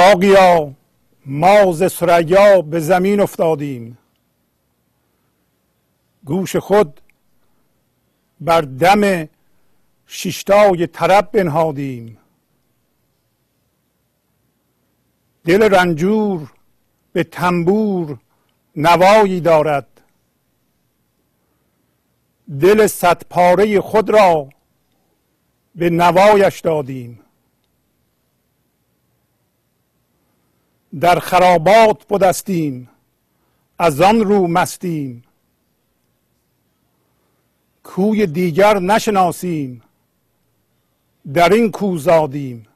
ساقیا ما ز سریا به زمین افتادیم. گوش خود بر دم شیشتای طرب بنهادیم. دل رنجور به تنبور نوایی دارد. دل صد پاره خود را به نوایش دادیم. در خرابات بودستیم از آن رو مستیم کوی دیگر نشناسیم در این کو زادیم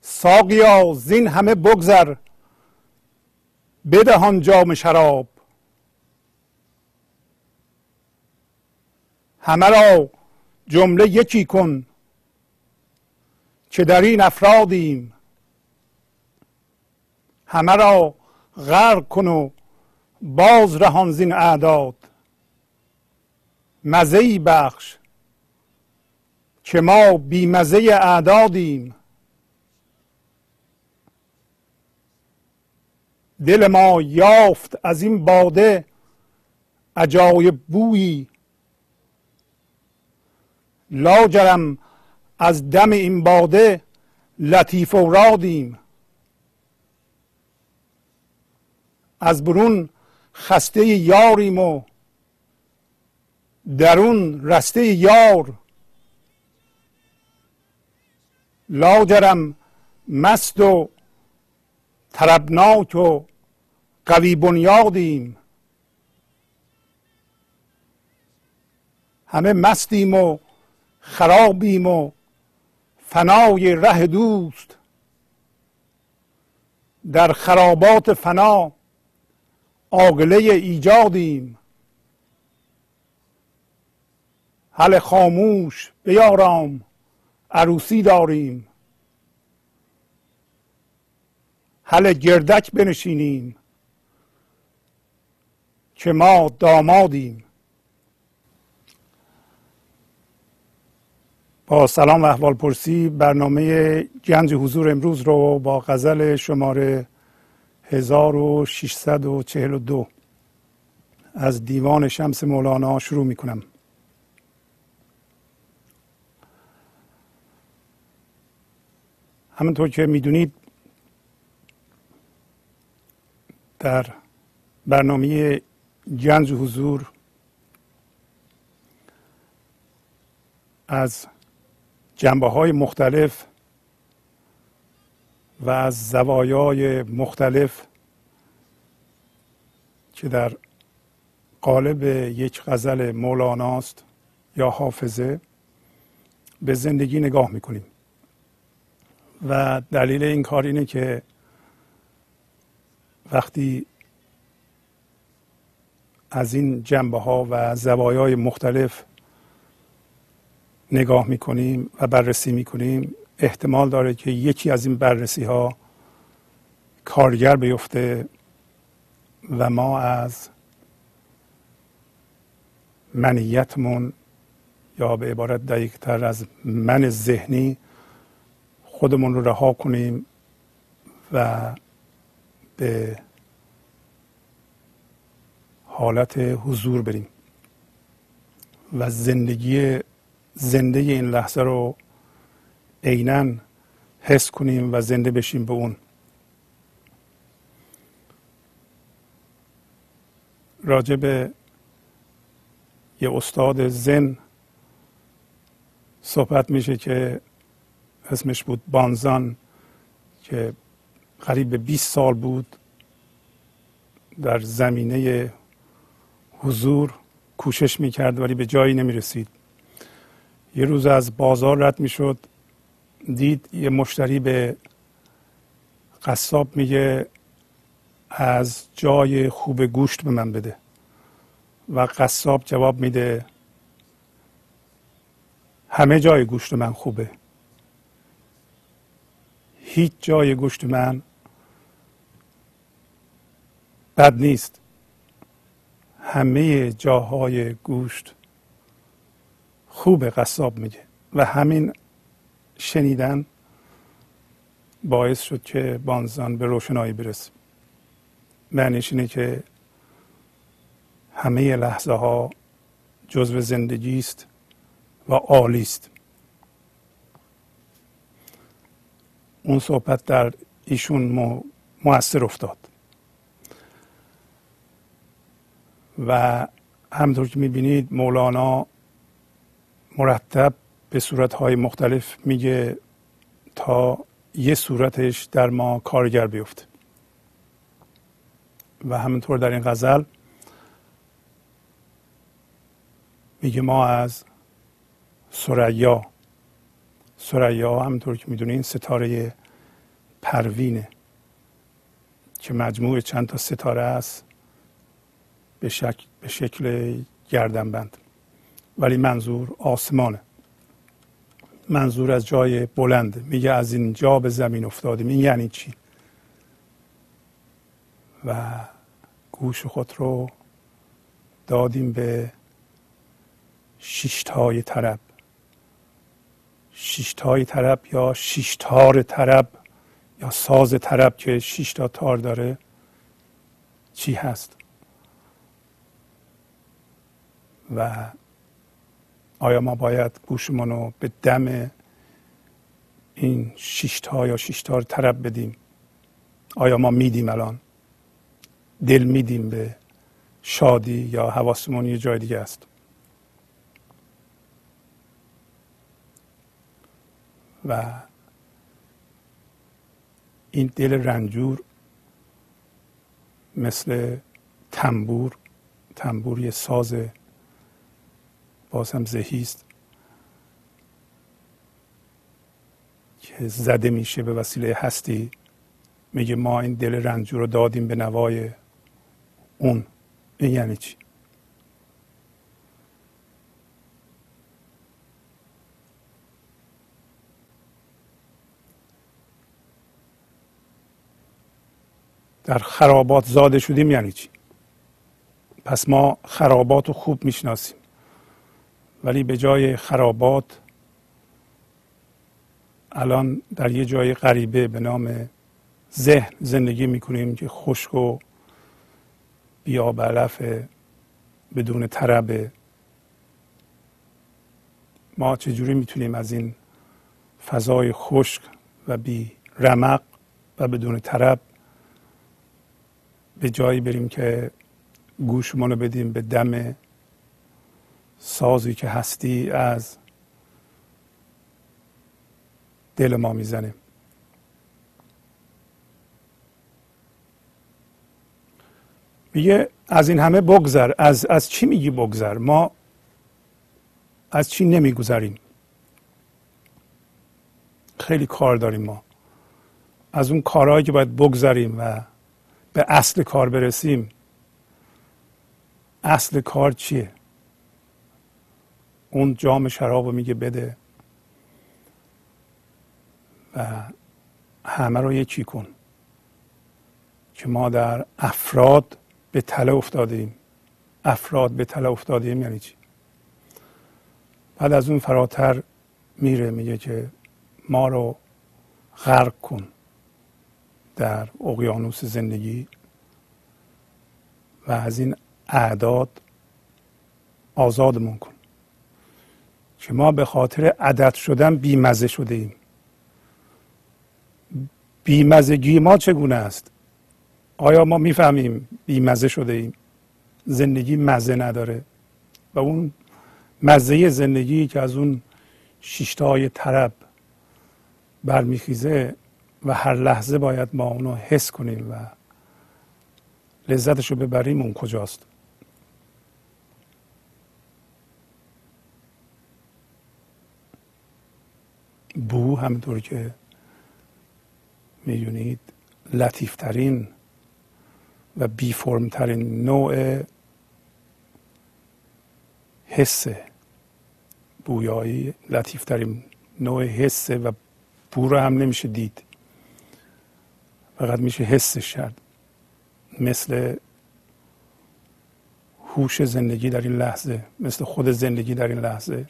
ساقیا زین همه بگذر بدهان جام شراب. همه را جمله یکی کن که در این افرادیم. همه را غرق کن و باز رهان زین اعداد. مزه بخش که ما بی مزه اعدادیم. دل ما یافت از این باده عجایب بویی. لاجرم از دم این باده لطیف و رادیم. از برون خسته یاریم و درون رسته یار. لاجرم مست و طربناک و قوی بنیادیم. همه مستیم و خرابیم و فنای ره دوست. در خرابات فنا عاقله ایجادیم. حل خاموش بیارام عروسی داریم. حل گردک بنشینیم. که ما دامادیم. با سلام و احوال پرسی برنامه گنج حضور امروز رو با غزل شماره 1642 از دیوان شمس مولانا شروع می کنم همونطور که می‌دونید در برنامه گنج حضور از جنبه های مختلف و از زوایای مختلف که در قالب یک غزل مولاناست یا حافظه به زندگی نگاه می‌کنیم. و دلیل این کار اینه که وقتی از این جنبه ها و زوایای مختلف نگاه می‌کنیم و بررسی می‌کنیم احتمال داره که یکی از این بررسی ها کارگر بیفته و ما از منیتمون یا به عبارت دقیق تر از من ذهنی خودمون رو رها کنیم و به حالت حضور بریم و زندگی زنده این لحظه رو عینا حس کنیم و زنده بشیم به اون. راجع به یه استاد زن صحبت میشه که اسمش بود بانزان که قریب به 20 سال بود در زمینه حضور کوشش می‌کرد ولی به جایی نمی‌رسید. یه روز از بازار رد می‌شد. دید یه مشتری به قصاب میگه از جای خوب گوشت به من بده. و قصاب جواب میده همه جای گوشت من خوبه. هیچ جای گوشت من بد نیست. همه جاهای گوشت خوب قصاب میگه. و همین شنیدن باعث شد که بانزان به روشنایی برسه. معنیش اینه که همه لحظه ها جزو زندگی است و عالی است. اون صحبت در ایشون موثر افتاد. و همطور که می‌بینید مولانا مرتب به صورتهای مختلف میگه تا یه صورتش در ما کارگر بیفته. و همینطور در این غزل میگه ما از سریا سریا همینطور که می‌دونین ستاره پروینه که مجموع چند تا ستاره است به, شکل به شکل گردنبند. ولی منظور آسمانه. منظور از جای بلنده. میگه از اینجا به زمین افتادیم این یعنی چی؟ و گوش خود رو دادیم به شیشتای طرب. شیشتای طرب یا شیشتار طرب یا ساز طرب که شیشتا تار داره چی هست؟ و آیا ما باید گوشمون رو به دم این شیشتا یا شیشتار طرب بدیم؟ آیا ما میدیم الان؟ دل میدیم به شادی یا حواسمون یه جای دیگه است؟ و این دل رنجور مثل تنبور تنبور یه ساز باز هم زهی است که زده میشه به وسیله هستی. میگه ما این دل رنجور رو دادیم به نوای اون. این یعنی چی؟ در خرابات زاده شدیم یعنی چی؟ پس ما خرابات رو خوب می‌شناسیم. ولی به جای خرابات الان در یه جای غریبه به نام ذهن زندگی می‌کنیم که خشک و بیاب علف بدون طرب. ما چجوری می‌تونیم از این فضای خشک و بی رمق و بدون طرب به جایی بریم که گوشمون رو بدیم به دم سازی که هستی از دل ما می‌زنه. میگه از این همه بگذر از, از چی میگی بگذر؟ ما از چی نمیگذریم؟ خیلی کار داریم ما. از اون کارهایی که باید بگذاریم و به اصل کار برسیم اصل کار چیه؟ اون جام شراب رو میگه بده. و همه رو یکی کن که ما در افراد به تله افتادیم. افراد به تله افتادیم یعنی چی؟ بعد از اون فراتر میره میگه که ما رو غرق کن در اقیانوس زندگی و از این اعداد آزادمون کن. که ما به خاطر عدد شدن بیمزه شده ایم. بیمزگی ما چگونه است؟ آیا ما می‌فهمیم بیمزه شده ایم؟ زندگی مزه نداره. و اون مزه زندگی که از اون شیشتای طرب برمیخیزه و هر لحظه باید ما اونو حس کنیم و لذتش رو ببریم اون کجاست؟ بو همینطور که می‌دونید لطیفترین و بی فرمترین نوع حس بویایی لطیفترین نوع حسه و بو رو هم نمیشه دید. فقط میشه حسش کرد. مثل هوش زندگی در این لحظه مثل خود زندگی در این لحظه.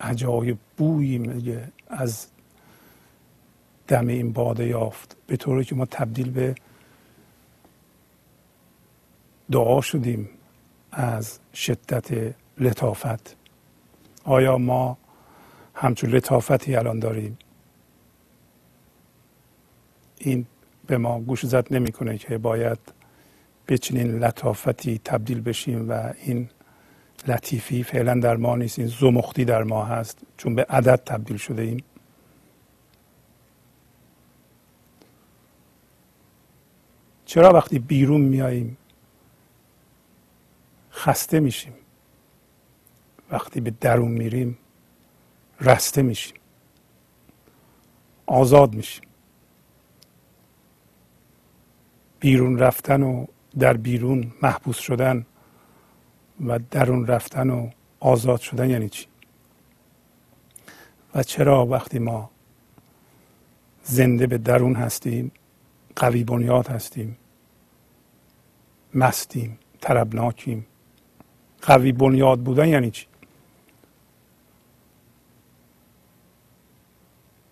عجایب بویی میگه از دم این باده یافت. به طوری که ما تبدیل به دعا شدیم از شدت لطافت. آیا ما همچون لطافتی الان داریم؟ این به ما گوش زد نمی‌کنه که باید به چنین لطافتی تبدیل بشیم و این لطیفی فعلا در ما نیست. این زمختی در ما هست. چون به عدد تبدیل شده ایم. چرا وقتی بیرون میاییم خسته میشیم؟ وقتی به درون میریم رسته میشیم. آزاد میشیم. بیرون رفتن و در بیرون محبوس شدن و درون رفتن و آزاد شدن یعنی چی؟ و چرا وقتی ما زنده به درون هستیم قوی بنیاد هستیم مستیم طربناکیم قوی بنیاد بودن یعنی چی؟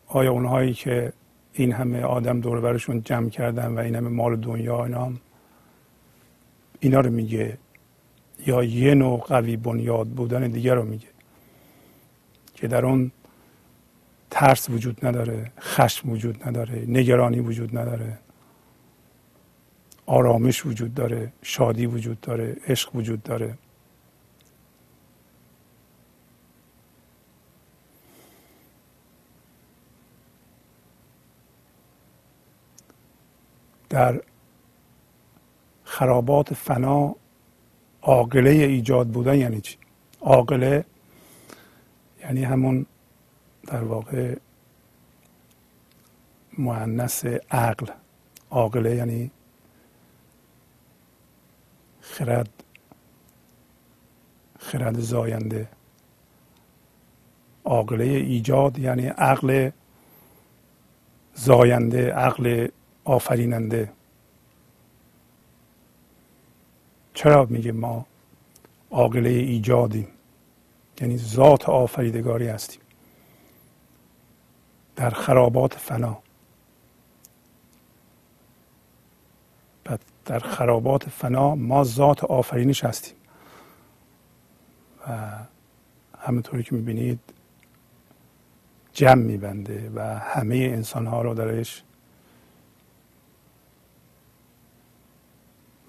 آیا اونهایی که این همه آدم دور برشون جمع کردن و این همه مال دنیا اینا اینا رو میگه یا یه نوع قوی بنیاد بودن دیگر رو میگه که در اون ترس وجود نداره خشم وجود نداره نگرانی وجود نداره آرامش وجود داره شادی وجود داره عشق وجود داره. در خرابات فنا عاقله ایجاد بودن یعنی چی؟ عاقله یعنی همون در واقع معنس عقل. عاقله یعنی خرد خرد زاینده. عاقله ایجاد یعنی عقل زاینده عقل آفریننده. چرا میگه ما عاقله ایجادیم؟ یعنی ذات آفریدگاری هستیم. در خرابات فنا. در خرابات فنا ما ذات آفرینش هستیم. و همونطوری که می‌بینید جمع میبنده و همه انسان ها رو درش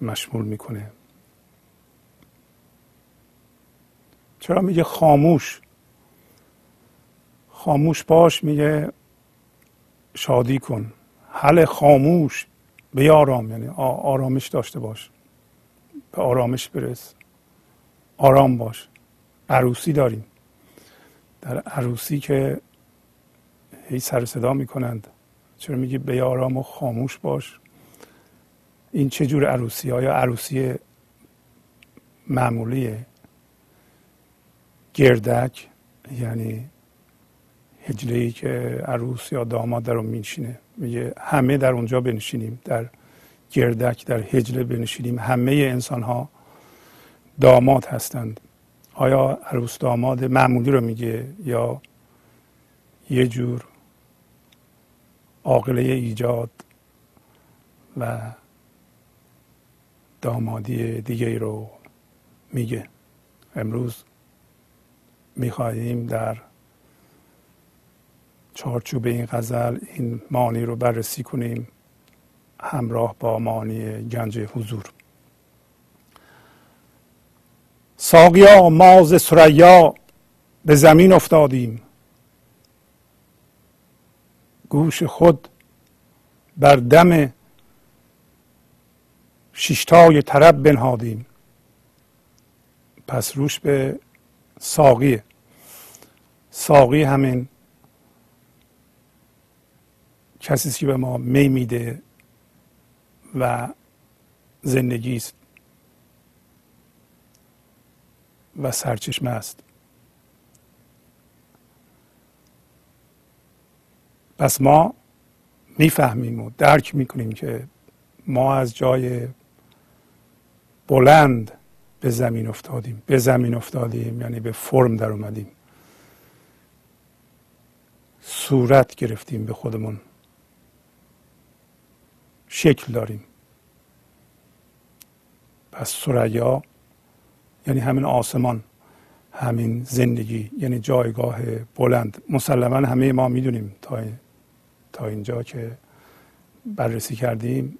مشمول می‌کنه. چرا میگه خاموش؟ خاموش باش میگه شادی کن. حل خاموش به آرام یعنی آرامش داشته باش. به آرامش برس. آرام باش. عروسی داریم. در عروسی که هی سر صدا می‌کنند. چرا میگه به آرام و خاموش باش؟ این چه جور عروسی های عروسی معمولیه؟ گردک یعنی هجله ای که عروس یا داماد در اون میشینه میگه همه در اونجا بنشینیم در گردک در هجله بنشینیم. همه انسان ها داماد هستند. آیا عروس داماد معمولی رو میگه یا یه جور عاقله ایجاد و دامادی دیگه رو میگه؟ امروز می‌خواهیم در چارچوب این غزل این معنی رو بررسی کنیم. همراه با معنی گنج حضور. ساقیا ماز سریا به زمین افتادیم. گوش خود بر دم شیشتای طرب بنهادیم. پس روش به ساقیه ساقی همین کسی که به ما می میده و زندگی است و سرچشمه است. پس ما می‌فهمیم و درک می‌کنیم که ما از جای بلند به زمین افتادیم به زمین افتادیم یعنی به فرم در اومدیم. صورت گرفتیم به خودمون. شکل داریم. پس سریا یعنی همین آسمان همین زندگی یعنی جایگاه بلند. مسلما همه ما می‌دونیم تا تا اینجا که بررسی کردیم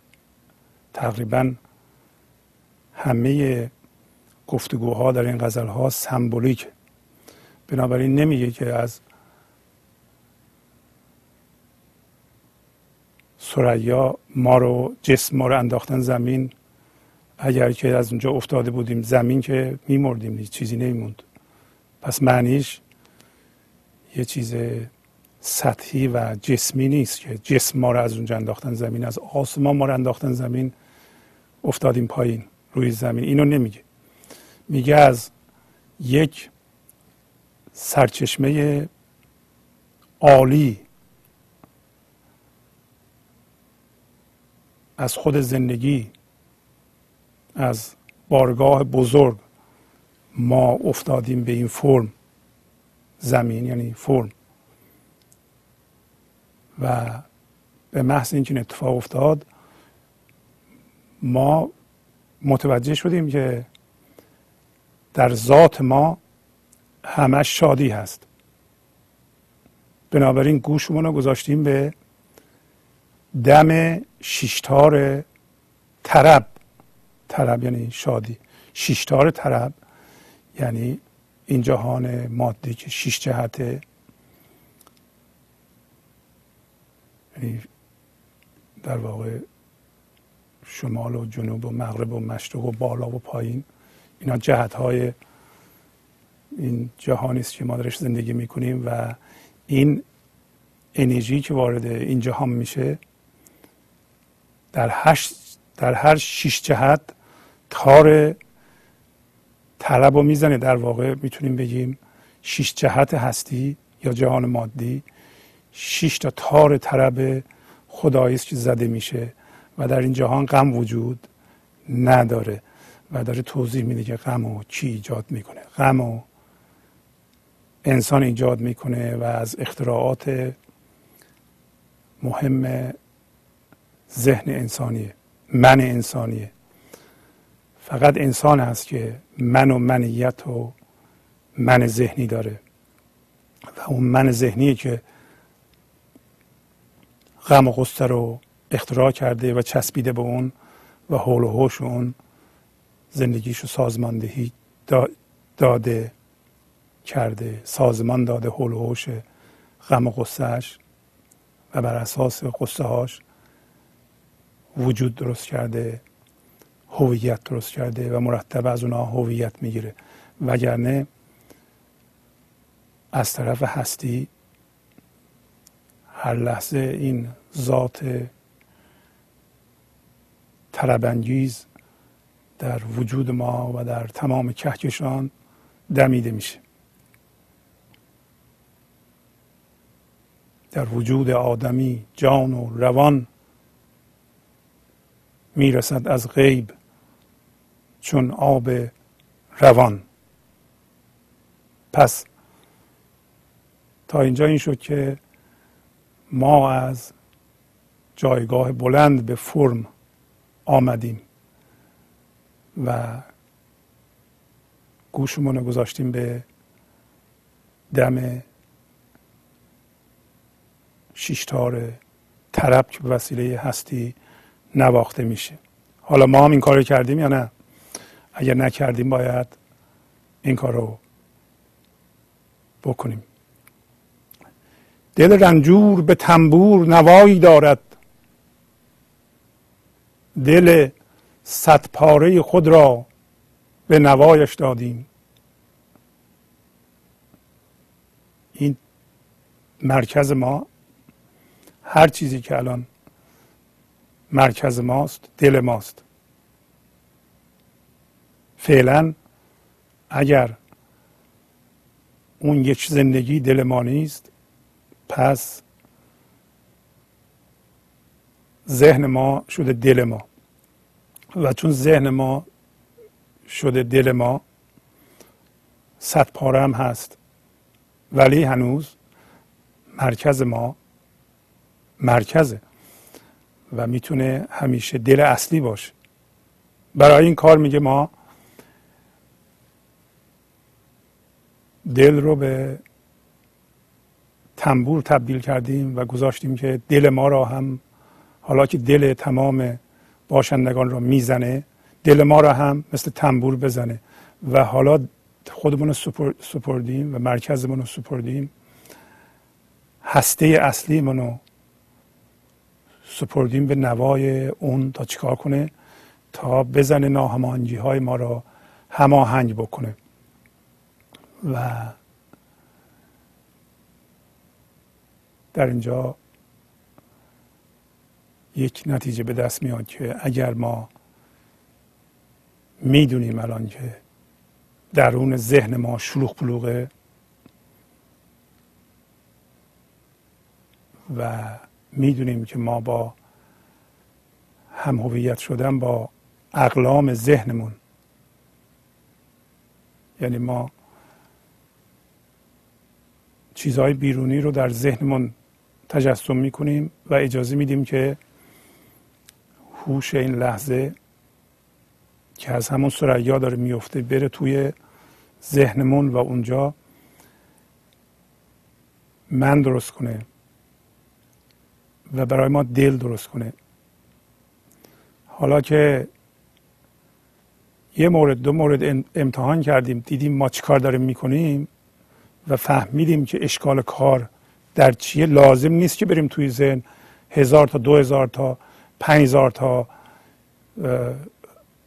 تقریبا همه گفتگوها در این غزل ها سمبولیک. بنابراین نمیگه که از سریا ما رو جسم ما رو انداختن زمین. اگر که از اونجا افتاده بودیم زمین که میمردیم چیزی نمیموند. پس معنیش یه چیز سطحی و جسمی نیست که جسم ما رو از اونجا انداختن زمین از آسمان ما رو انداختن زمین افتادیم پایین روی زمین. اینو نمیگه. میگه از یک سرچشمه عالی از خود زندگی از بارگاه بزرگ ما افتادیم به این فرم زمین یعنی فرم. و به محض اینکه این اتفاق افتاد ما متوجه شدیم که در ذات ما همش شادی هست. بنابراین گوشمون رو گذاشتیم به دم شیشتار طرب. طرب یعنی شادی. شیشتار طرب یعنی این جهان مادی که شیش جهت یعنی در واقع شمال و جنوب و مغرب و مشرق و بالا و پایین اینا جهت های این جهانی است که ما درش زندگی می‌کنیم و این انرژی که وارد این جهان میشه در هر در هر شش جهت تار طلب رو می‌زنه. در واقع می‌تونیم بگیم شش جهت هستی یا جهان مادی. شش تا تار طلب خدایی است که زده میشه و در این جهان غم وجود نداره و داره توضیح میده که غم و چی ایجاد می‌کنه. غم و انسان ایجاد می‌کنه و از اختراعات مهم ذهن انسانیه من انسانیه. فقط انسان هست که من و منیت و من ذهنی داره. و اون من ذهنی که غم و غصه رو اختراع کرده و چسبیده به اون و حول و حوش اون زندگیشو سازماندهی داده کرده سازمان داده حول و حوش غم و غصهش و بر اساس قصه هاش وجود درست کرده هویت درست کرده و مرتب از اونها هویت می‌گیره. وگرنه از طرف هستی هر لحظه این ذات طلبانگیز در وجود ما و در تمام کهکشان دمیده میشه. در وجود آدمی جان و روان می‌رسد از غیب چون آب روان. پس تا اینجا این شد که ما از جایگاه بلند به فرم آمدیم و گوشمون رو گذاشتیم به دم شیشتار طرب که به وسیله هستی نواخته میشه. حالا ما هم این کار کردیم یا نه؟ اگر نکردیم باید این کار رو بکنیم. دل رنجور به تنبور نوایی دارد. دل صد پاره خود را به نوایش دادیم. این مرکز ما هر چیزی که الان مرکز ماست دل ماست. فعلا اگر اون یک زندگی دل ما نیست پس ذهن ما شده دل ما. و چون ذهن ما شده دل ما صد پاره هم هست. ولی هنوز مرکز ما مرکزه. و می‌تونه همیشه دل اصلی باشه. برای این کار میگه ما دل رو به تنبور تبدیل کردیم و گذاشتیم که دل ما را هم حالا که دل تمام باشندگان را می‌زنه دل ما را هم مثل تنبور بزنه. و حالا خودمون رو سپردیم و مرکزمون رو سپردیم. هسته اصلی منو سپردیم به نوای اون تا چیکار کنه؟ تا بزنه ناهماهنگی های ما را هماهنگ بکنه. و در اینجا یک نتیجه به دست میاد که اگر ما می‌دونیم الان که درون ذهن ما شلوغ پلوغه و می‌دونیم که ما با هم هویت شدن با اقلام ذهنمون. یعنی ما چیزهای بیرونی رو در ذهنمون تجسم می‌کنیم و اجازه میدیم که هوش این لحظه که از همون سریا داره میفته بره توی ذهنمون و اونجا من درست کنه. و برای ما دل درست کنه. حالا که یه مورد دو مورد امتحان کردیم دیدیم ما چیکار داریم می‌کنیم و فهمیدیم که اشکال کار در چیه. لازم نیست که بریم توی ذهن هزار تا دو هزار تا پنج هزار تا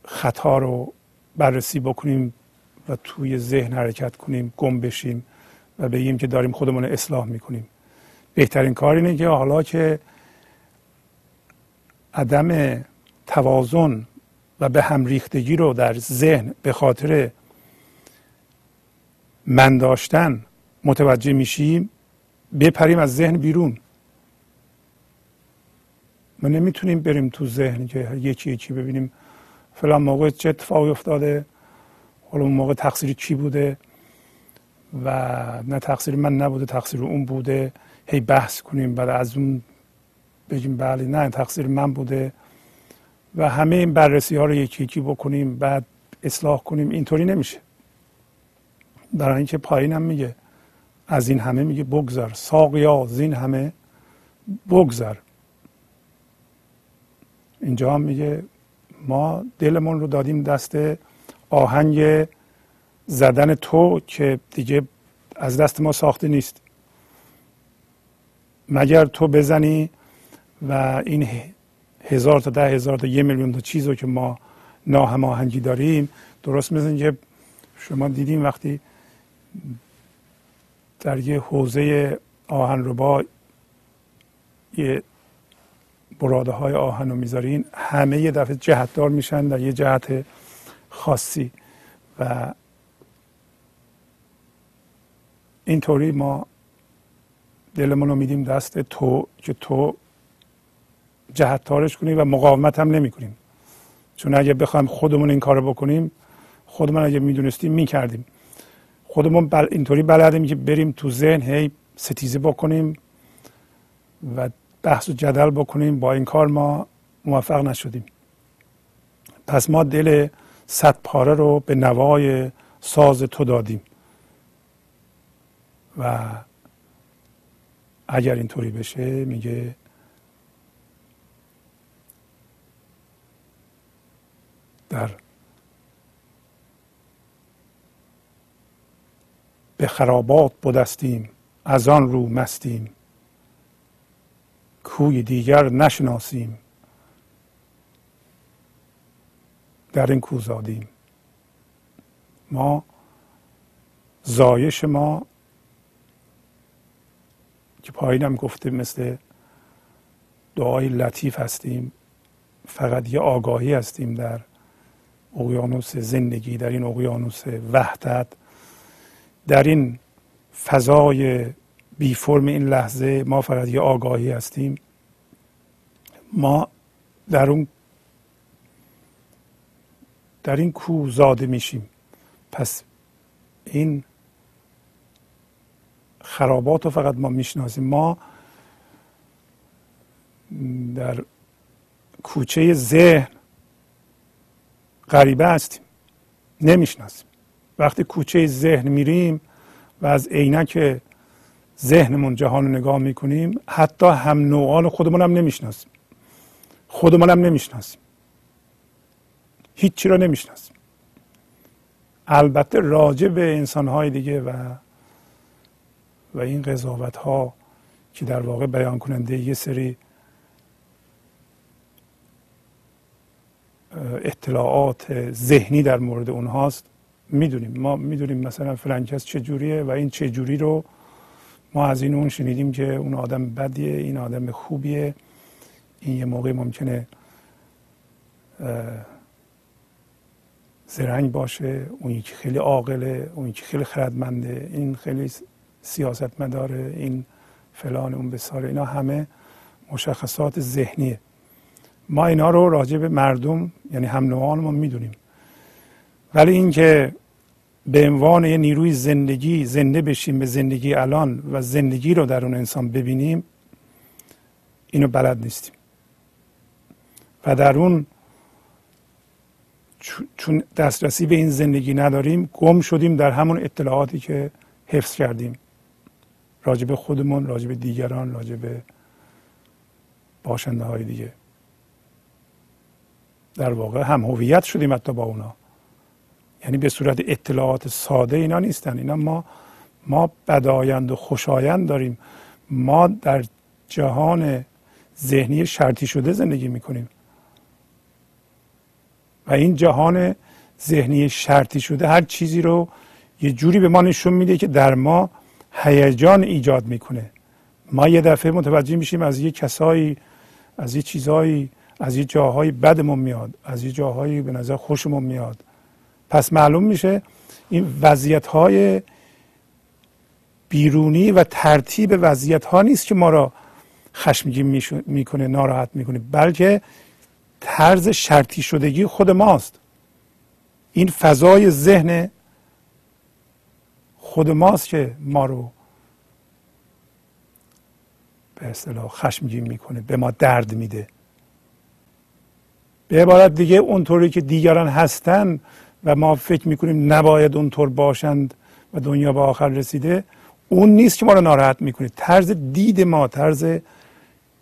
خطا رو بررسی بکنیم و توی ذهن حرکت کنیم گم بشیم و بگیم که داریم خودمون اصلاح می‌کنیم. بهترین کار اینه که حالا که عدم توازن و به هم ریختگی رو در ذهن به خاطر من داشتن متوجه میشیم بپریم از ذهن بیرون. ما نمی‌تونیم بریم تو ذهن که یکی یکی ببینیم فلان موقع چه اتفاقی افتاده حالا اون موقع تقصیر کی بوده و نه تقصیر من نبوده تقصیر اون بوده. هی بحث کنیم بعد از اون بگیم بله نه تقصیر من بوده و همه این بررسی ها رو یکی یکی بکنیم بعد اصلاح کنیم اینطوری نمیشه. برای اینکه پایین هم میگه از این همه میگه بگذر ساقیا از این همه بگذر. اینجا هم میگه ما دلمون رو دادیم دست آهنگ زدن تو که دیگه از دست ما ساخته نیست. مگر تو بزنی و این هزار تا ده هزار تا یه میلیون تا چیز رو که ما ناهماهنگی داریم درست مثل که شما دیدیم وقتی در یه حوزه آهن رو با یه براده های آهن رو می‌ذارین همه یه دفعه جهتدار میشن در یه جهت خاصی و اینطوری ما دلمون رو میدیم دست تو که تو جهتدارش کنی و مقاومت هم نمی کنیم. چون اگه بخوایم خودمون این کار بکنیم خودمون اگه می‌دونستیم می‌کردیم. خودمون بل... اینطوری بلدیم که بریم تو ذهن هی ستیزه بکنیم و بحث و جدل بکنیم. با این کار ما موفق نشدیم. پس ما دل صد پاره رو به نوای ساز تو دادیم. و اگر اینطوری بشه میگه در به خرابات بودستیم از آن رو مستیم. کوی دیگر نشناسیم. در این کوزادیم ما زایش ما که پایینم گفته مثل دعای لطیف هستیم فقط یه آگاهی هستیم در اقیانوس زندگی در این اقیانوس وحدت در این فضای بی فرم این لحظه ما فقط یه آگاهی هستیم. ما در اون در این کو زاده میشیم. پس این خرابات رو فقط ما می‌شناسیم. ما در کوچه ذهن غریبه هستیم. نمی‌شناسیم. وقتی کوچه ذهن میریم و از عینک ذهنمون جهان رو نگاه می‌کنیم حتی هم نوعان خودمون هم نمی‌شناسیم. خودمون هم نمی‌شناسیم. هیچی رو نمی‌شناسیم. البته راجع به انسانهای دیگه و و این قضاوت ها که در واقع بیان کننده یه سری اطلاعات ذهنی در مورد اونهاست. می‌دونیم. ما می‌دونیم مثلا فرانکس چجوریه و این چجوری رو ما از این اون شنیدیم که اون آدم بدیه این آدم خوبیه. این یه موقع ممکنه زرنگ باشه اون یکی خیلی عاقله اون یکی خیلی خردمنده این خیلی سیاست مداره این فلان اون بساره اینا همه مشخصات ذهنیه. ما اینا رو راجع به مردم یعنی هم ما می‌دونیم. ولی اینکه به عنوان یه نیروی زندگی زنده بشیم به زندگی الان و زندگی رو در اون انسان ببینیم اینو بلد نیستیم. و در اون چون دسترسی به این زندگی نداریم گم شدیم در همون اطلاعاتی که حفظ کردیم. راجب خودمون راجب دیگران راجب باشنده های دیگه. در واقع هم هویت شدیم حتی با اونا. یعنی به صورت اطلاعات ساده اینا نیستن. اینا ما ما بدایند و خوشایند داریم. ما در جهان ذهنی شرطی شده زندگی می‌کنیم. و این جهان ذهنی شرطی شده هر چیزی رو یه جوری به ما نشون میده که در ما هیجان ایجاد می‌کنه. ما یه دفعه متوجه میشیم از یه کسایی از یه چیزهایی از یه جاهایی بدمون میاد از یه جاهایی به نظر خوشمون میاد. پس معلوم میشه این وضعیت های بیرونی و ترتیب وضعیت ها نیست که ما را خشمگین می‌کنه ناراحت می‌کنه بلکه طرز شرطی شدگی خود ماست. این فضای ذهن خود ماست که ما رو به اصطلاح خشمگین می‌کنه به ما درد میده. به عبارت دیگه اونطوری که دیگران هستن و ما فکر می‌کنیم نباید اونطور باشند و دنیا به آخر رسیده اون نیست که ما رو ناراحت می‌کنه. طرز دید ما طرز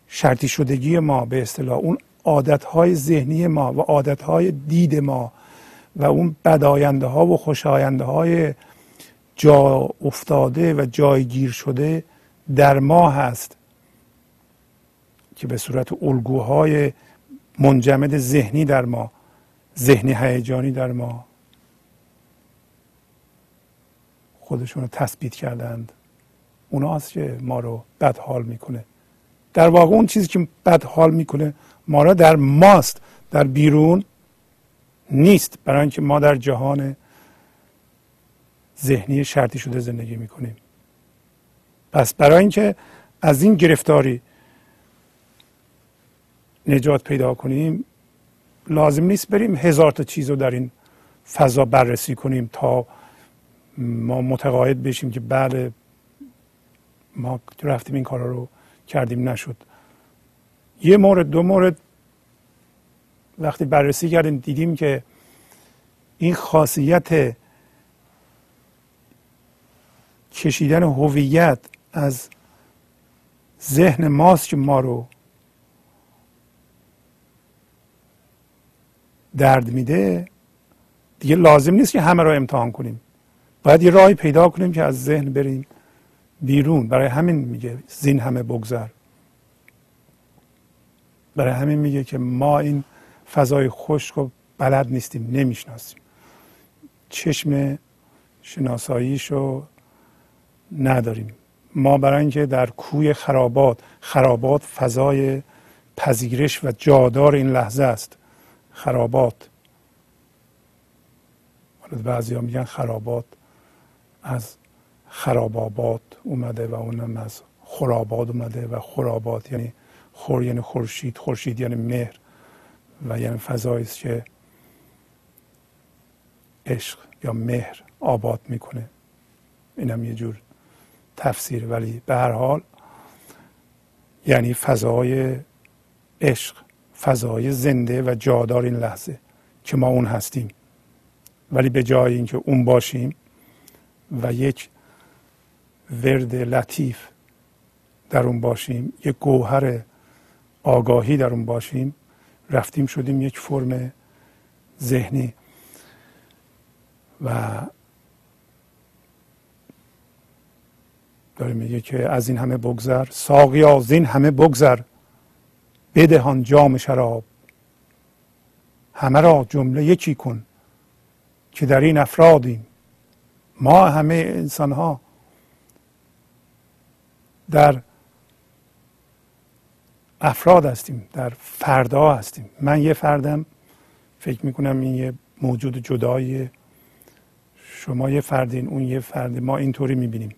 شرطی شدگی ما به اصطلاح اون عادتهای ذهنی ما و عادتهای دید ما و اون بداینده ها و خوشاینده های جا افتاده و جایگیر شده در ما هست که به صورت الگوهای منجمد ذهنی در ما ذهنی هیجانی در ما. خودشون رو تثبیت کردند. اوناست که ما رو بد حال می‌کنه؟ در واقع اون چیزی که بد حال می‌کنه ما را در ماست در بیرون نیست. برای اینکه ما در جهان ذهنی شرطی شده زندگی می‌کنیم. پس برای اینکه از این گرفتاری نجات پیدا کنیم لازم نیست بریم هزار تا چیز رو در این فضا بررسی کنیم تا ما متقاعد بشیم که بله ما رفتیم این کارا رو کردیم نشد. یه مورد دو مورد وقتی بررسی کردیم دیدیم که این خاصیت کشیدن هویت از ذهن ماست که ما رو درد میده دیگه لازم نیست که همه رو امتحان کنیم. باید یه راهی پیدا کنیم که از ذهن بریم بیرون. برای همین میگه زین همه بگذر. برای همین میگه که ما این فضای خشک رو بلد نیستیم نمی‌شناسیم. چشم شناساییش رو نداریم. ما برای اینکه در کوی خرابات خرابات فضای پذیرش و جادار این لحظه است. خرابات. بعضی ها میگن خرابات از خرابابات اومده و اونم از خرابات اومده و خرابات یعنی خور یعنی خورشید خورشید یعنی مهر و یعنی فضایی است که عشق یا مهر آباد می‌کنه. اینم یه جور تفسیر ولی به هر حال یعنی فضای عشق فضای زنده و جادار این لحظه که ما اون هستیم. ولی به جای اینکه اون باشیم و یک ورد لطیف در اون باشیم یک گوهر آگاهی در اون باشیم رفتیم شدیم یک فرم ذهنی و داره میگه که از این همه بگذر ساقی از این همه بگذر. بدهان جام شراب. همه را جمله یکی کن که در این افرادیم. ما همه انسان ها در افراد هستیم در فردا هستیم. من یه فردم فکر می‌کنم این یه موجود جدایی شما یه فردین اون یه فرد ما اینطوری می‌بینیم.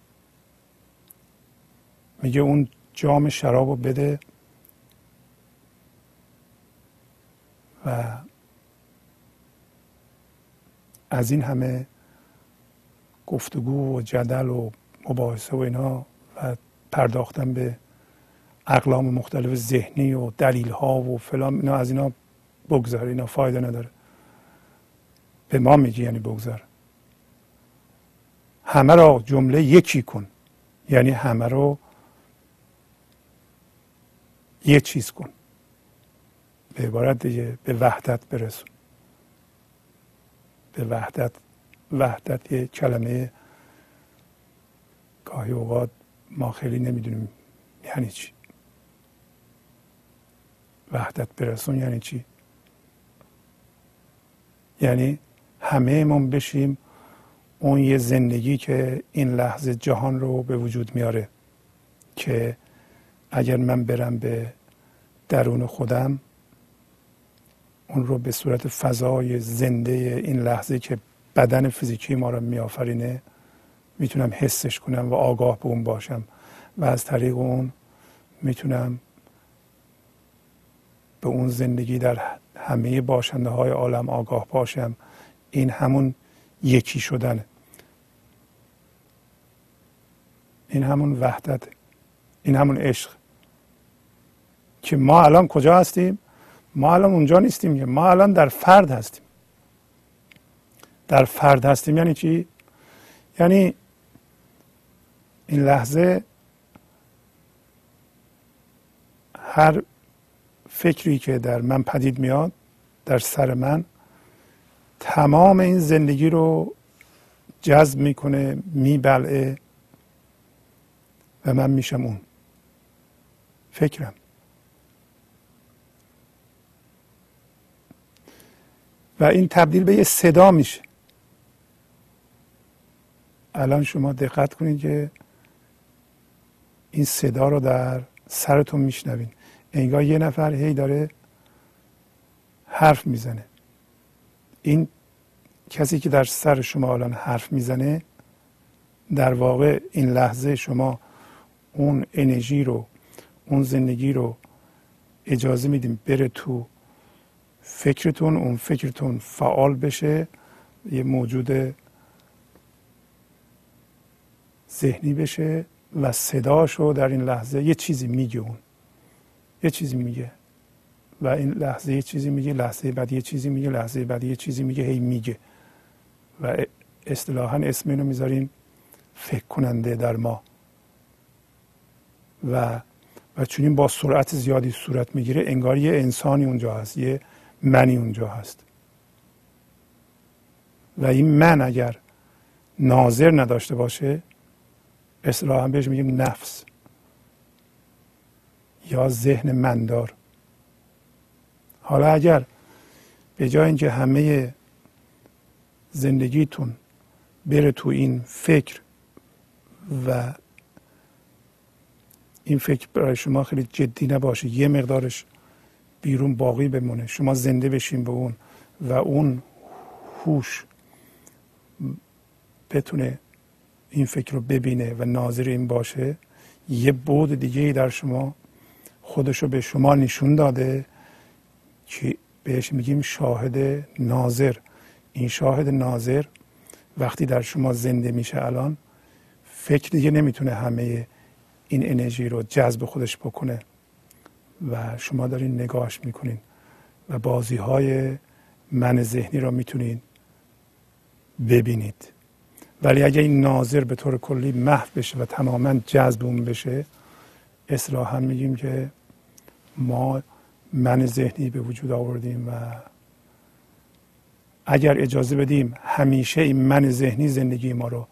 میگه اون جام شراب رو بده. و از این همه گفتگو و جدل و مباحثه و اینا و پرداختن به اقلام مختلف ذهنی و دلیل ها و فلان اینا از اینا بگذار اینا فایده نداره. به ما میگی یعنی بگذار همه را جمله یکی کن. یعنی همه رو یه چیز کن. به عبارت دیگه به وحدت برسون. به وحدت وحدت یه کلمه گاهی اوقات ما خیلی نمی‌دونیم یعنی چی. وحدت برسون یعنی چی؟ یعنی همه من بشیم اون یه زندگی که این لحظه جهان رو به وجود میاره که اگر من برم به درون خودم اون رو به صورت فضای زنده این لحظه که بدن فیزیکی ما رو میآفرینه می‌تونم حسش کنم و آگاه به اون باشم. و از طریق اون می‌تونم به اون زندگی در همه باشنده های عالم آگاه باشم. این همون یکی شدن. این همون وحدت این همون عشق که ما الان کجا هستیم؟ ما الان اونجا نیستیم ما الان در فرد هستیم. در فرد هستیم یعنی چی؟ یعنی این لحظه هر فکری که در من پدید میاد در سر من تمام این زندگی رو جذب می‌کنه میبلعه و من میشم اون فکرم. و این تبدیل به یه صدا میشه. الان شما دقت کنید که این صدا رو در سرتون میشنوین. انگار یه نفر هی داره حرف می‌زنه. این کسی که در سر شما الان حرف می‌زنه در واقع این لحظه شما اون انرژی رو اون زندگی رو اجازه میدیم بره تو فکرتون اون فکرتون فعال بشه یه موجود ذهنی بشه و صداشو در این لحظه یه چیزی میگه اون. یه چیزی میگه و این لحظه یه چیزی میگه لحظه بعد یه چیزی میگه لحظه بعد یه چیزی میگه هی میگه. و اصطلاحا اسم اینو می‌ذاریم فکر کننده در ما. و و چون این با سرعت زیادی صورت می‌گیره انگار یه انسانی اونجا هست یه منی اونجا هست. و این من اگر ناظر نداشته باشه اصطلاحا بهش میگیم نفس. یا ذهن مندار. حالا اگر به جای اینکه همه زندگیتون بره تو این فکر و این فکر برای شما خیلی جدی نباشه یه مقدارش بیرون باقی بمونه. شما زنده بشین به اون و اون هوش بتونه این فکر رو ببینه و ناظر این باشه. یه بود دیگه ای در شما خودش رو به شما نشون داده که بهش میگیم شاهد ناظر. این شاهد ناظر وقتی در شما زنده میشه الان فکر دیگه نمی‌تونه همه این انرژی رو جذب خودش بکنه. و شما دارین نگاهش می‌کنین و بازی های من ذهنی رو می‌تونید ببینید. ولی اگه این ناظر به طور کلی محو بشه و تماما جذب اون بشه اصلاحا میگیم که ما من ذهنی به وجود آوردیم و اگر اجازه بدیم همیشه این من ذهنی زندگی ما رو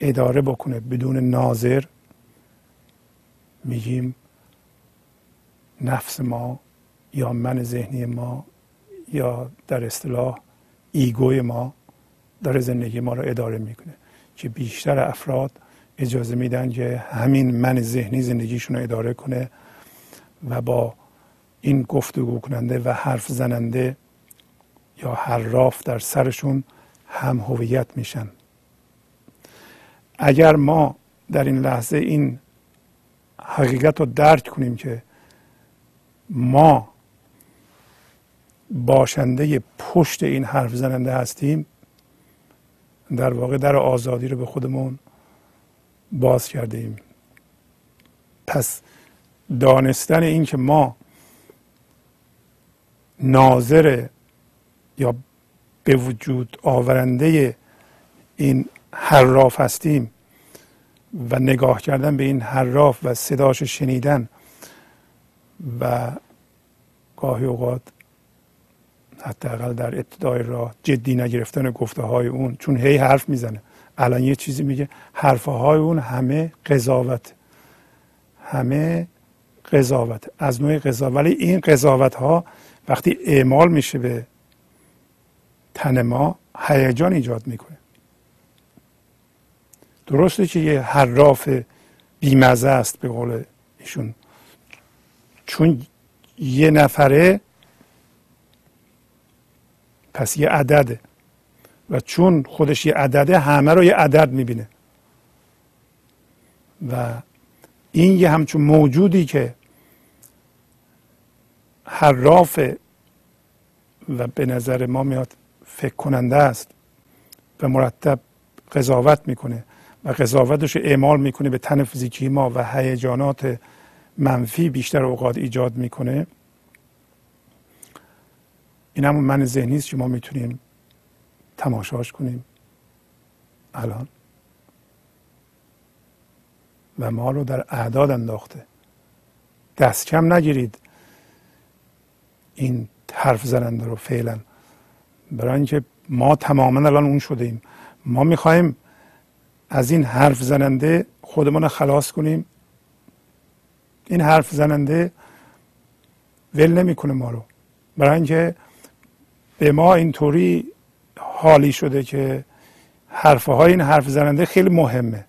اداره بکنه بدون ناظر میگیم نفس ما یا من ذهنی ما یا در اصطلاح ایگوی ما داره زندگی ما رو اداره می‌کنه که بیشتر افراد اجازه میدن که همین من ذهنی زندگیشون رو اداره کنه و با این گفتگو کننده و حرف زننده یا حراف در سرشون هم هویت میشن. اگر ما در این لحظه این حقیقت رو درک کنیم که ما باشنده پشت این حرف زننده هستیم در واقع در آزادی رو به خودمون باز کرده ایم. پس دانستن این که ما ناظر یا به وجود آورنده این حراف هستیم و نگاه کردن به این حراف و صداش شنیدن و گاهی اوقات حداقل در ابتدای راه جدی نگرفتن گفته های اون چون هی حرف می‌زنه. الان یه چیزی میگه حرفه های اون همه قضاوت. همه قضاوت. از نوع قضاوت. ولی این قضاوت ها وقتی اعمال میشه به تن ما هیجان ایجاد می‌کنه. درسته که یه حراف بیمزه است به قول ایشون. چون یه نفره پس یه عدده. و چون خودش یه عدده همه رو یه عدد می‌بینه. و این یه همچون موجودی که حراف و به نظر ما میاد فکر کننده است و مرتب قضاوت می‌کنه و قضاوتش اعمال می‌کنه به تن فیزیکی ما و هیجانات منفی بیشتر اوقات ایجاد می‌کنه. این همون من ذهنی است که ما می‌تونیم تماشاش کنیم. الان. و ما رو در اعداد انداخته. دست کم نگیرید. این حرف زننده رو فعلا. برای اینکه ما تماما الان اون شده ایم. ما می‌خوایم از این حرف زننده خودمون خلاص کنیم. این حرف زننده ول نمی‌کنه ما رو. برای اینکه به ما اینطوری حالی شده که حرفه های این حرف زننده خیلی مهمه.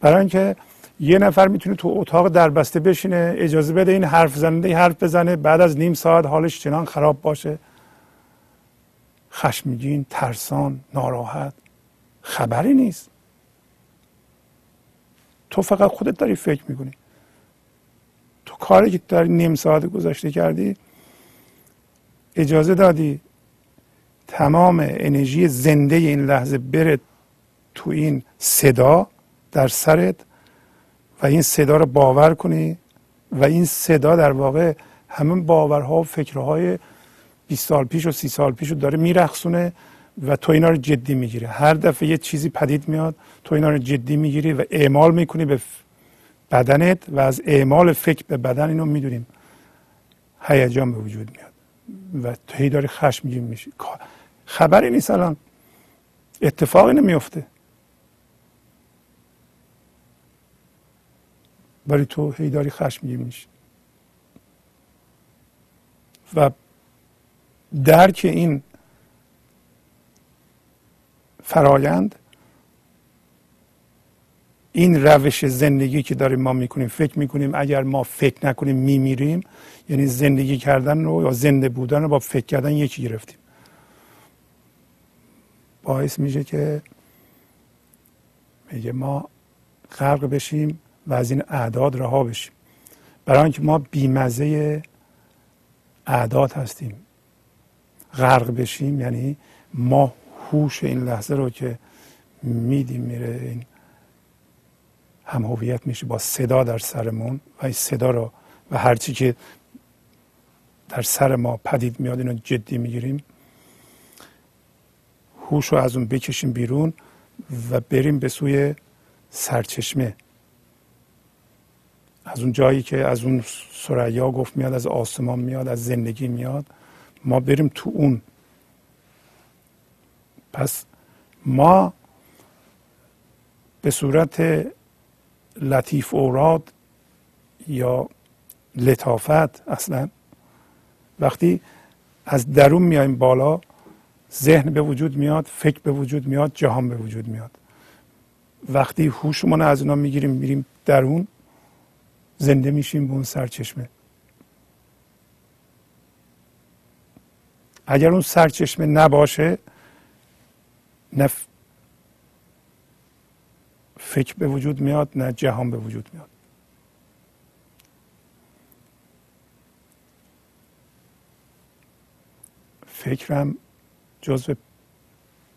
برای اینکه یه نفر می‌تونه تو اتاق دربسته بشینه اجازه بده این حرف زننده حرف بزنه بعد از نیم ساعت حالش چنان خراب باشه. خشمگین ترسان ناراحت خبری نیست. تو فقط خودت داری فکر می‌کنی. کاری که داری نیم ساعت گذاشته کردی اجازه دادی تمام انرژی زنده این لحظه بره تو این صدا در سرت و این صدا رو باور کنی و این صدا در واقع همه باورها و فکرهای 20 سال پیش و 30 سال پیش رو داره میرخصونه و تو اینا رو جدی می‌گیری هر دفعه یه چیزی پدید میاد تو اینا رو جدی می‌گیری و اعمال می‌کنی به بدنت و از اعمال فکر به بدن اینو می‌دونیم. هیجان به وجود میاد. و تو هی داری خشمگین میشی. خبری نیست الان. اتفاقی نمیفته ولی تو هی داری خشمگین میشی. و درک این فرایند این روش زندگی که داریم ما می‌کنیم فکر می‌کنیم اگر ما فکر نکنیم میمیریم. یعنی زندگی کردن رو یا زنده بودن رو با فکر کردن یکی گرفتیم. باعث میشه که میگه ما غرق بشیم و از این اعداد رها بشیم. برای اینکه ما بیمزه اعداد هستیم. غرق بشیم یعنی ما هوش این لحظه رو که میدیم میره این هم هویت میشه با صدا در سرمون و این صدا رو و هرچی که در سر ما پدید میاد اینو جدی می‌گیریم. هوش رو از اون بکشیم بیرون و بریم به سوی سرچشمه. از اون جایی که از اون سریا گفت میاد از آسمان میاد از زندگی میاد ما بریم تو اون. پس ما به صورت لطیف اوراد یا لطافت اصلا. وقتی از درون میایم بالا ذهن به وجود میاد فکر به وجود میاد جهان به وجود میاد. وقتی هوشمون از اونا می‌گیریم میریم درون زنده میشیم به اون سرچشمه. اگر اون سرچشمه نباشه نه فکر به وجود میاد نه جهان به وجود میاد. فکرم جزو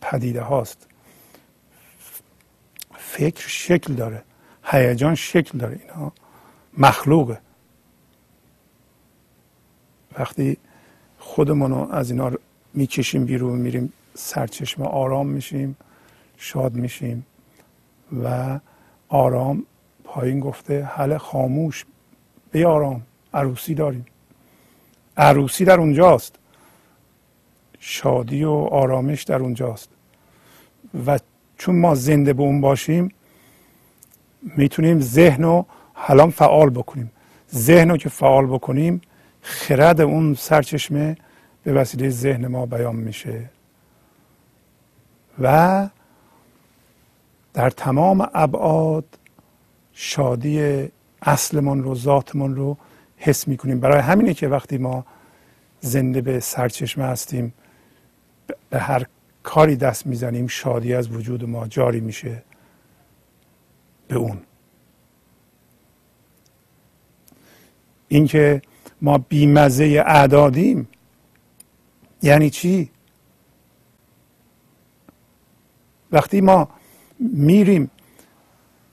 پدیده هاست. فکر شکل داره هیجان شکل داره اینا. مخلوقه. وقتی خودمون از اینا می‌کشیم بیرون میریم سرچشمه آرام میشیم شاد میشیم. و آرام پایین گفته حل خاموش به آرام عروسی داریم. عروسی در اونجاست. شادی و آرامش در اونجاست. و چون ما زنده به اون باشیم می‌تونیم ذهن رو حالا فعال بکنیم. ذهن رو که فعال بکنیم خرد اون سرچشمه به وسیله ذهن ما بیان میشه. و در تمام ابعاد شادی اصلمون رو ذاتمون رو حس می‌کنیم. برای همینه که وقتی ما زنده به سرچشمه هستیم به هر کاری دست می‌زنیم شادی از وجود ما جاری میشه به اون. اینکه ما بیمزه اعدادیم یعنی چی؟ وقتی ما میریم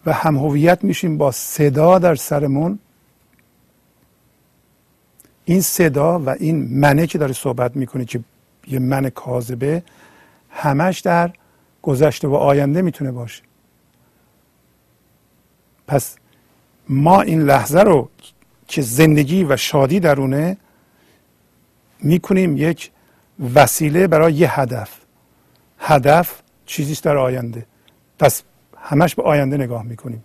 و هم هویت میشیم با صدا در سرمون. این صدا و این منه که داره صحبت می‌کنه که یه من کاذبه همش در گذشته و آینده می‌تونه باشه. پس ما این لحظه رو که زندگی و شادی درونه می‌کنیم یک وسیله برای یه هدف. هدف چیزیست در آینده. پس همش به آینده نگاه می‌کنیم.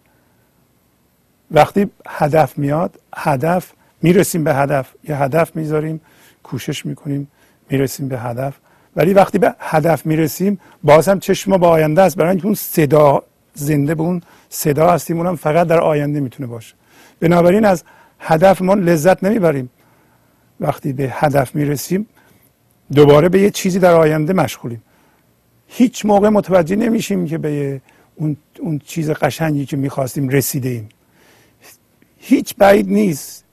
وقتی هدف میاد هدف می‌رسیم به هدف. یه هدف می‌ذاریم کوشش می‌کنیم می‌رسیم به هدف. ولی وقتی به هدف می‌رسیم باز هم چشم ما به آینده است. برای اینکه اون صدا زنده به اون صدا هستیم اونم فقط در آینده می‌تونه باشه. بنابراین از هدفمون لذت نمی‌بریم. وقتی به هدف می‌رسیم دوباره به یه چیزی در آینده مشغولیم. هیچ موقع متوجه نمیشیم که به اون, اون چیز قشنگی که می‌خواستیم رسیده ایم. هیچ بعید نیست.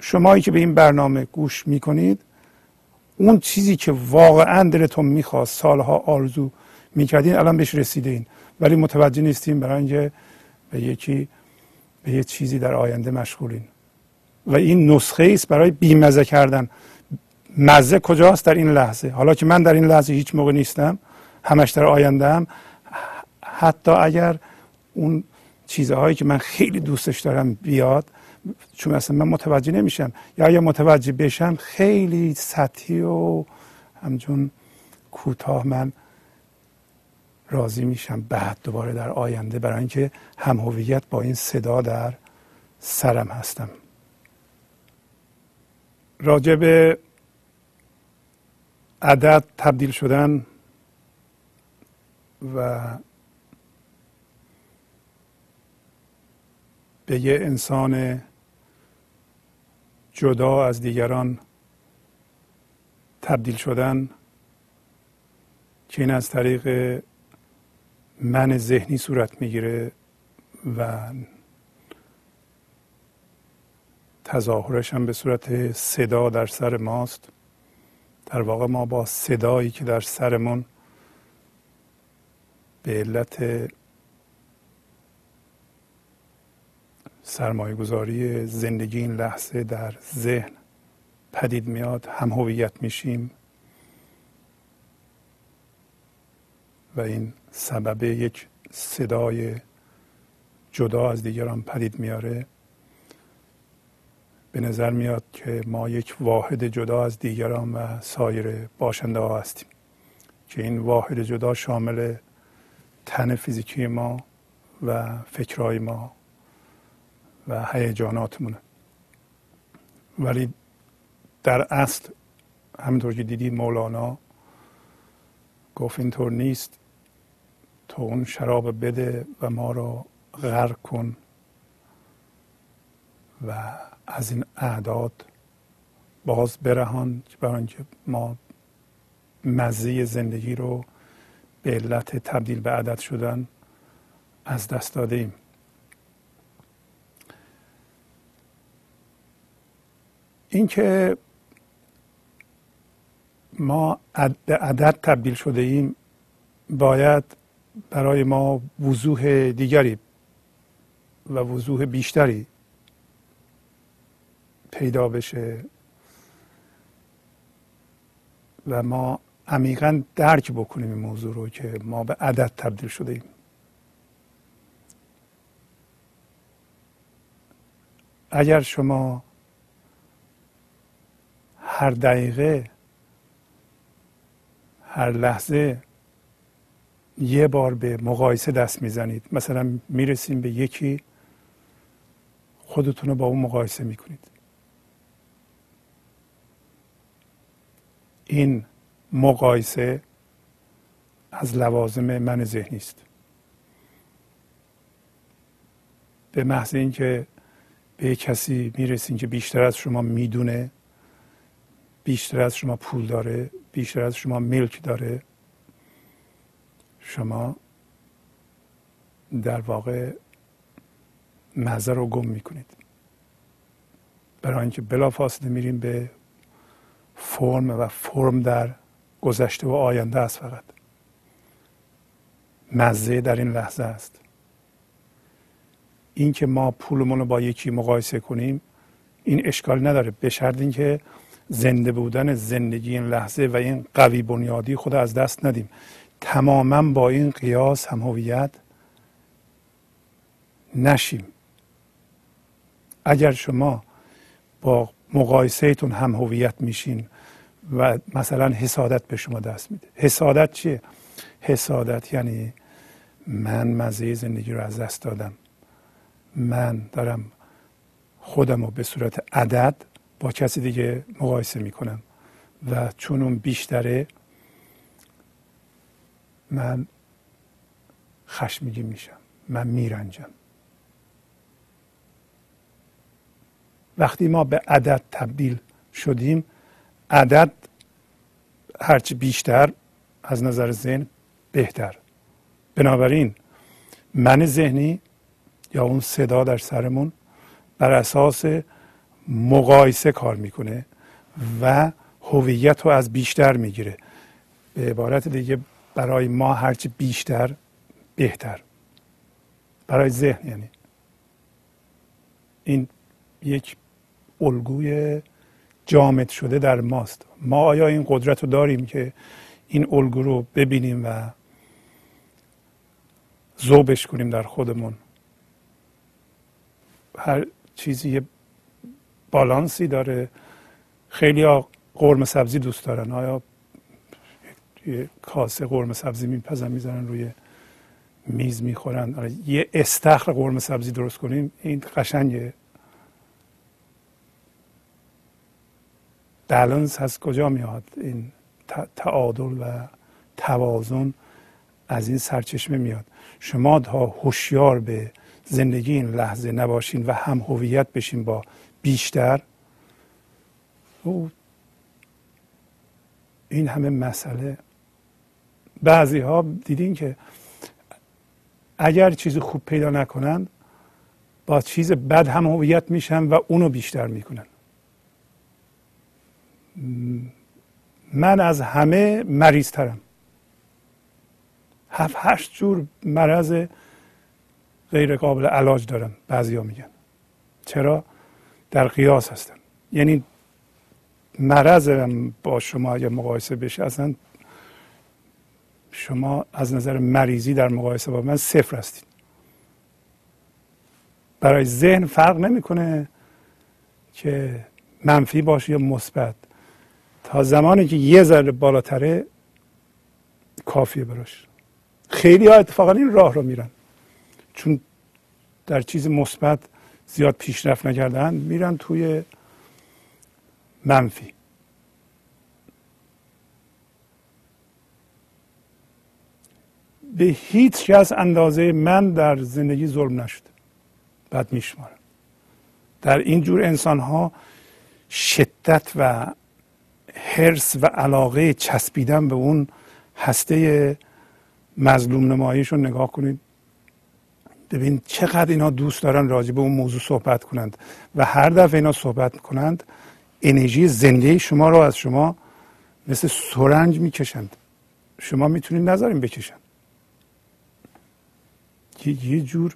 شمایی که به این برنامه گوش می‌کنید اون چیزی که واقعا دلتون می‌خواست سالها آرزو می‌کردین الان بهش رسیدین ولی متوجه نیستیم برای اینکه به یکی به یه چیزی در آینده مشغولین. و این نسخه است برای بیمزه کردن. مزه کجاست در این لحظه؟ حالا که من در این لحظه هیچ موقع نیستم همش در آینده هم. حتی اگر اون چیزهایی که من خیلی دوستش دارم بیاد چون اصلا من متوجه نمیشم. یا اگر متوجه بشم خیلی سطحی و همچون کوتاه من راضی میشم بعد دوباره در آینده. برای اینکه هم هویت با این صدا در سرم هستم. راجع به عدد تبدیل شدن و به یه انسان جدا از دیگران تبدیل شدن که این از طریق من ذهنی صورت می‌گیره و تظاهرش هم به صورت صدا در سر ماست. در واقع ما با صدایی که در سرمون به علت سرمایه گذاری زندگی این لحظه در ذهن پدید میاد هم هویت میشیم و این سبب یک صدای جدا از دیگران پدید میاره. به نظر میاد که ما یک واحد جدا از دیگران و سایر باشنده ها هستیم که این واحد جدا شامل تن فیزیکی ما و فکرهای ما و هیجاناتمونه. ولی در اصل همینطور که دیدی مولانا گفت اینطور نیست تو اون شراب بده و ما رو غرق کن و از این اعداد باز برهان برای اینکه ما مزه زندگی رو به علت تبدیل به عدد شدن از دست داده ایم. اینکه ما به عدد تبدیل شده ایم باید برای ما وضوح دیگری و وضوح بیشتری پیدا بشه و ما عمیقا درک بکنیم این موضوع رو که ما به عدد تبدیل شده ایم اگر شما هر دقیقه هر لحظه یه بار به مقایسه دست می‌زنید مثلا می‌رسیم به یکی خودتون رو با اون مقایسه می‌کنید. این مقایسه از لوازم من ذهنی است. به محض اینکه به کسی می‌رسین که بیشتر از شما می‌دونه بیشتر از شما پول داره بیشتر از شما ملک داره شما در واقع مزه رو گم می‌کنید. برای اینکه بلافاصله میریم به فرم و فرم در گذشته و آینده است فقط. مزه در این لحظه است. اینکه ما پولمون رو با یکی مقایسه کنیم این اشکال نداره. به شرط اینکه زنده بودن زندگی این لحظه و این قوی بنیادی خود از دست ندیم. تماما با این قیاس هم هویت نشیم. اگر شما با مقایسهتون هم هویت میشین و مثلا حسادت به شما دست میده. حسادت چیه؟ حسادت یعنی من مزه زندگی رو از دست دادم. من دارم خودم رو به صورت عدد با کسی دیگه مقایسه می‌کنم. و چون اون بیشتره من خشمگین میشم. من میرنجم. وقتی ما به عدد تبدیل شدیم عدد هرچی بیشتر از نظر ذهن بهتر. بنابراین من ذهنی یا اون صدا در سرمون بر اساس مقایسه کار می‌کنه و هویت رو از بیشتر می‌گیره. به عبارت دیگه برای ما هرچی بیشتر بهتر. برای ذهن یعنی. این یک الگوی جامد شده در ماست. ما آیا این قدرت رو داریم که این الگو رو ببینیم و زوبش کنیم در خودمون؟ هر چیزی یه بالانسی داره. خیلی ها قرم سبزی دوست دارن. آیا یه کاسه قرم سبزی میپزن می‌زنن روی میز می‌خورن؟ آره، یه استخر قرم سبزی درست کنیم. این قشنگه. بلنس از کجا میاد این تعادل و توازن از این سرچشمه میاد؟ شما تا هوشیار به زندگی این لحظه نباشین و هم هویت بشین با بیشتر او این همه مسئله. بعضی ها دیدین که اگر چیز خوب پیدا نکنن با چیز بد هم هویت میشن و اونو بیشتر می‌کنن. من از همه مریض ترم هفت هشت جور مرض غیر قابل علاج دارم بعضی ها میگن. چرا؟ در قیاس هستن. یعنی مرض با شما اگر مقایسه بشه اصلا شما از نظر مریضی در مقایسه با من صفر هستید برای ذهن فرق نمی‌کنه که منفی باشه یا مثبت. تا زمانی که یه ذره بالاتره کافیه براش. خیلی ها اتفاقا این راه رو میرن. چون در چیز مثبت زیاد پیشرفت نکردن میرن توی منفی. به هیچ کس اندازه من در زندگی ظلم نشد بعد میشمارم. در این جور انسان ها شدت و حرس و علاقه چسبیدن به اون هسته مظلوم نماییشون نگاه کنید. ببین چقدر اینا دوست دارن راجع به اون موضوع صحبت کنند و هر دفعه اینا صحبت کنند انرژی زنده شما رو از شما مثل سرنج می‌کشند. شما می‌تونید نذاریم بکشند یه جور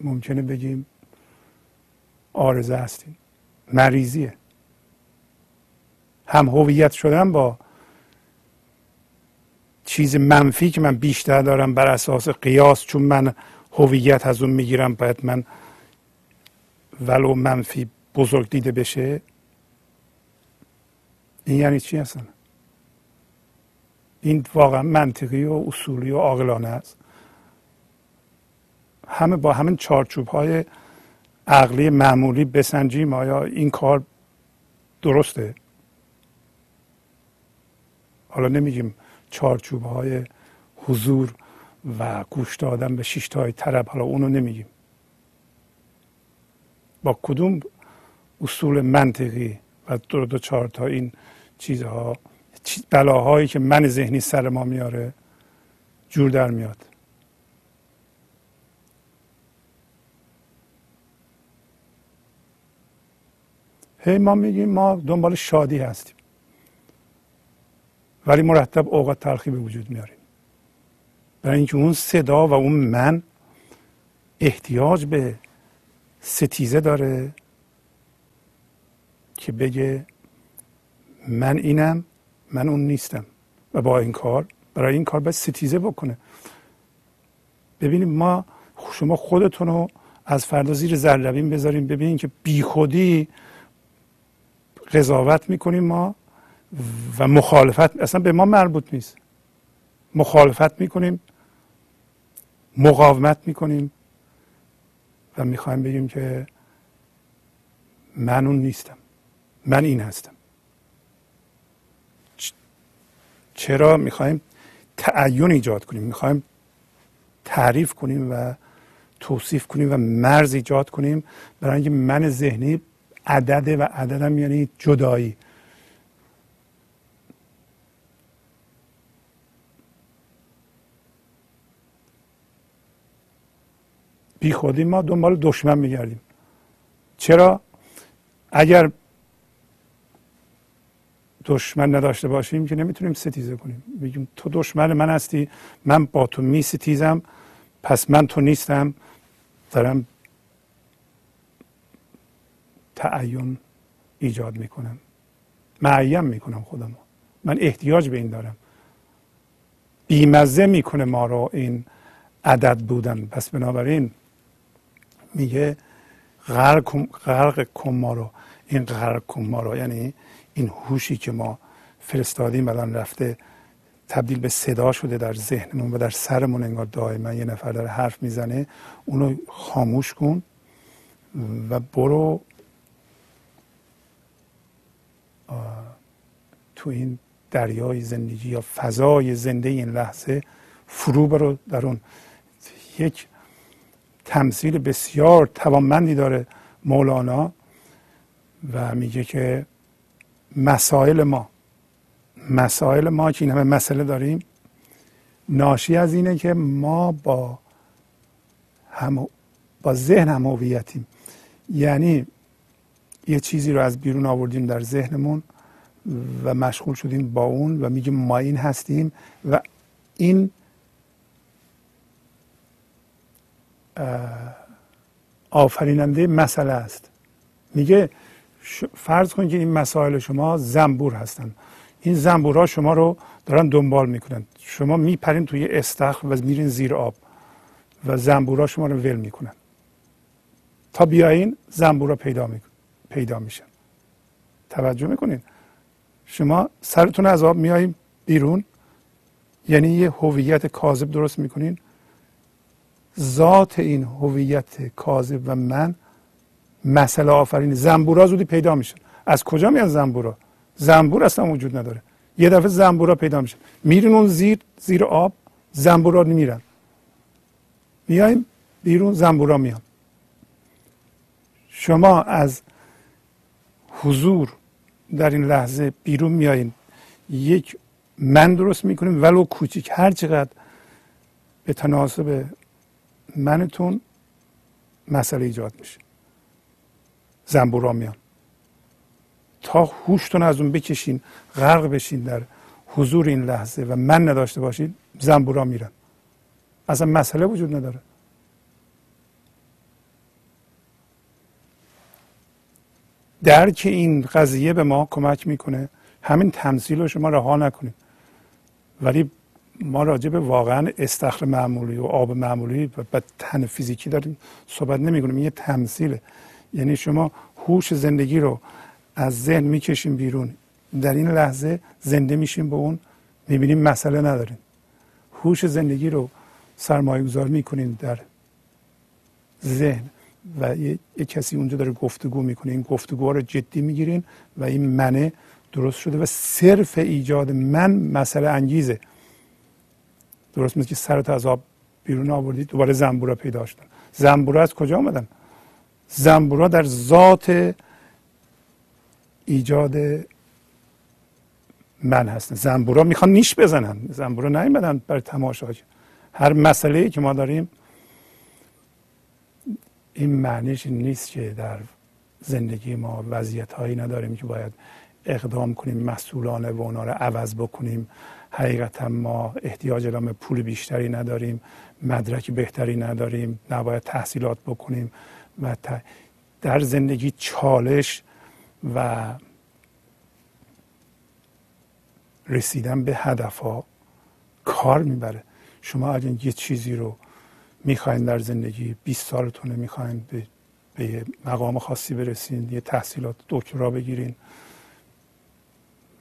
ممکنه بگیم آرزه هستیم. مریضیه. هم هویت شدن با چیز منفی که من بیشتر دارم بر اساس قیاس چون من هویت از اون می‌گیرم باید من ولو منفی بزرگ دیده بشه. این یعنی چی هستن این واقعا منطقی و اصولی و عاقلانه است. همه با همین چارچوب های عقلی معمولی بسنجیم آیا این کار درسته؟ حالا نمیگیم چارچوب های حضور و گوش دادن به شش های طرب حالا اونو نمیگیم. با کدوم اصول منطقی و دو دو چهار تا این چیزها بلاهایی که من ذهنی سر ما میاره جور در میاد؟ هی ما میگیم ما دنبال شادی هستیم. ولی مرتب اوقات تلخی به وجود میاریم. برای اینکه اون صدا و اون من احتیاج به ستیزه داره که بگه من اینم من اون نیستم. و با این کار برای این کار باید ستیزه بکنه. ببینید ما شما خودتون رو از فردا زیر زرلبین بذاریم. ببینید که بیخودی قضاوت می‌کنیم ما. و مخالفت اصلا به ما مربوط نیست. مخالفت می‌کنیم مقاومت می‌کنیم و می‌خوایم بگیم که من اون نیستم. من این هستم. چرا می‌خوایم تعین ایجاد کنیم؟ می‌خوایم تعریف کنیم و توصیف کنیم و مرز ایجاد کنیم برای اینکه من ذهنی عدده و عددم یعنی جدایی. بی خودی ما دنبال دشمن میگردیم. چرا؟ اگر دشمن نداشته باشیم که نمی‌تونیم ستیزه کنیم. میگیم تو دشمن من هستی من با تو می ستیزم پس من تو نیستم. دارم تعین ایجاد می‌کنم. معیم می‌کنم خودم من احتیاج به این دارم. بیمزه می‌کنه ما رو این عدد بودن. پس بنابراین میگه غرق کن ما رو. این غرق کن ما رو. یعنی این هوشی که ما فرستادیم الان رفته تبدیل به صدا شده در ذهنمون و در سرمون انگار دائما یه نفر داره حرف می‌زنه. اونو خاموش کن و برو. تو این دریای زندگی یا فضای زنده این لحظه فرو برو در اون. یک تمثیل بسیار توانمندی داره مولانا و میگه که مسائل ما مسائل ما که این همه مسئله داریم ناشی از اینه که ما با هم با ذهن هم هویتیم. یعنی یه چیزی رو از بیرون آوردیم در ذهنمون و مشغول شدیم با اون و میگیم ما این هستیم و این آفریننده مسئله است. میگه فرض کنید که این مسائل شما زنبور هستن. این زنبورها شما رو دارن دنبال می‌کنن. شما میپرین توی استخر و میرین زیر آب و زنبورها شما رو ول می‌کنن. تا بیاین زنبورها پیدا می... پیدا میشن. توجه می‌کنین؟ شما سرتون از آب میاییم بیرون. یعنی یه هویت کاذب درست می‌کنین. ذات این هویت کاذب و من مسئله آفرین. زنبورا زودی پیدا میشن از کجا میان زنبورا؟ زنبور اصلا وجود نداره. یه دفعه زنبورا پیدا میشن میرین اون زیر زیر آب زنبورا میرن. میایم بیرون زنبورا میان. شما از حضور در این لحظه بیرون میایین. یک من درست می‌کنیم ولو کوچیک هر چقدر به تناسب منتون مسئله ایجاد میشه. زنبورا میان تا هوشتون از اون بکشین غرق بشین در حضور این لحظه و من نداشته باشین زنبورا میرن. اصلا مسئله وجود نداره. درک این قضیه به ما کمک می‌کنه. همین تمثیل رو شما رها نکنید. ولی ما راجع به واقعا استخر معمولی و آب معمولی و تن فیزیکی داریم صحبت نمی کنیم یه تمثیله. یعنی شما هوش زندگی رو از ذهن می‌کشیم بیرون. در این لحظه زنده میشیم به اون می‌بینیم مسئله نداریم. هوش زندگی رو سرمایه گذار می‌کنین در ذهن و یه, کسی اونجا داره گفتگو می‌کنه. این گفتگو رو جدی می‌گیرین و این منه درست شده و صرف ایجاد من مسئله انگیزه. درست مثل که سرت از آب بیرون آوردید دوباره زنبورا پیدا شدن. زنبورا از کجا آمدن؟ زنبورا در ذات ایجاد من هستن. زنبورا می‌خوان نیش بزنن. زنبورا نیومدن برای تماشا هر مسئله ای که ما داریم این معنیش نیست که در زندگی ما وضعیت هایی نداریم که باید اقدام کنیم مسئولانه و اونا رو عوض بکنیم. حقیقتا ما احتیاج به پول بیشتری نداریم مدرک بهتری نداریم نباید تحصیلات بکنیم و در زندگی چالش و رسیدن به هدف ها کار می‌بره. شما اگر یه چیزی رو می‌خواین در زندگی 20 سالتونه می‌خواین به, به مقام خاصی برسین یه تحصیلات دکترا بگیرین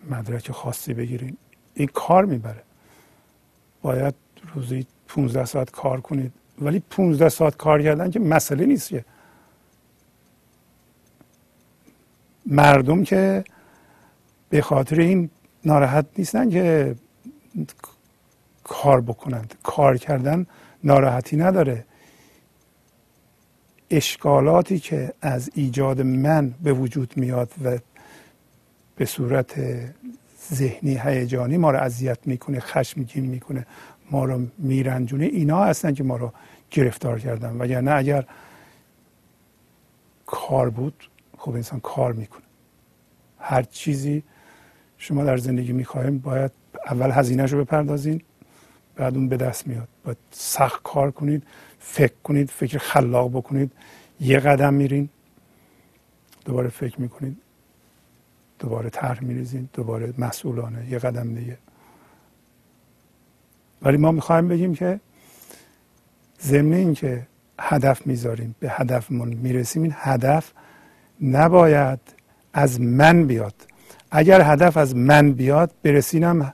مدرک خاصی بگیرین. این کار می‌بره. باید روزی 15 ساعت کار کنید. ولی 15 ساعت کار کردن که مسئله نیست که. مردم که به خاطر این ناراحت نیستن که کار بکنند. کار کردن ناراحتی نداره. اشکالاتی که از ایجاد من به وجود میاد و به صورت ذهنی هیجانی ما رو اذیت می‌کنه خشمگین می‌کنه ما رو میرنجونه. اینا هستن که ما رو گرفتار کردن. وگرنه اگر کار بود خب انسان کار می‌کنه. هر چیزی شما در زندگی می‌خواهیم باید اول هزینهش رو بپردازین بعد اون به دست میاد. باید سخت کار کنید فکر کنید فکر خلاق بکنید. یه قدم میرین دوباره فکر می‌کنید. دوباره طرح میریزین دوباره مسئولانه یه قدم دیگه. ولی ما می‌خوایم بگیم که ضمن اینکه هدف می‌ذاریم به هدفمون می‌رسیم این هدف نباید از من بیاد. اگر هدف از من بیاد برسینم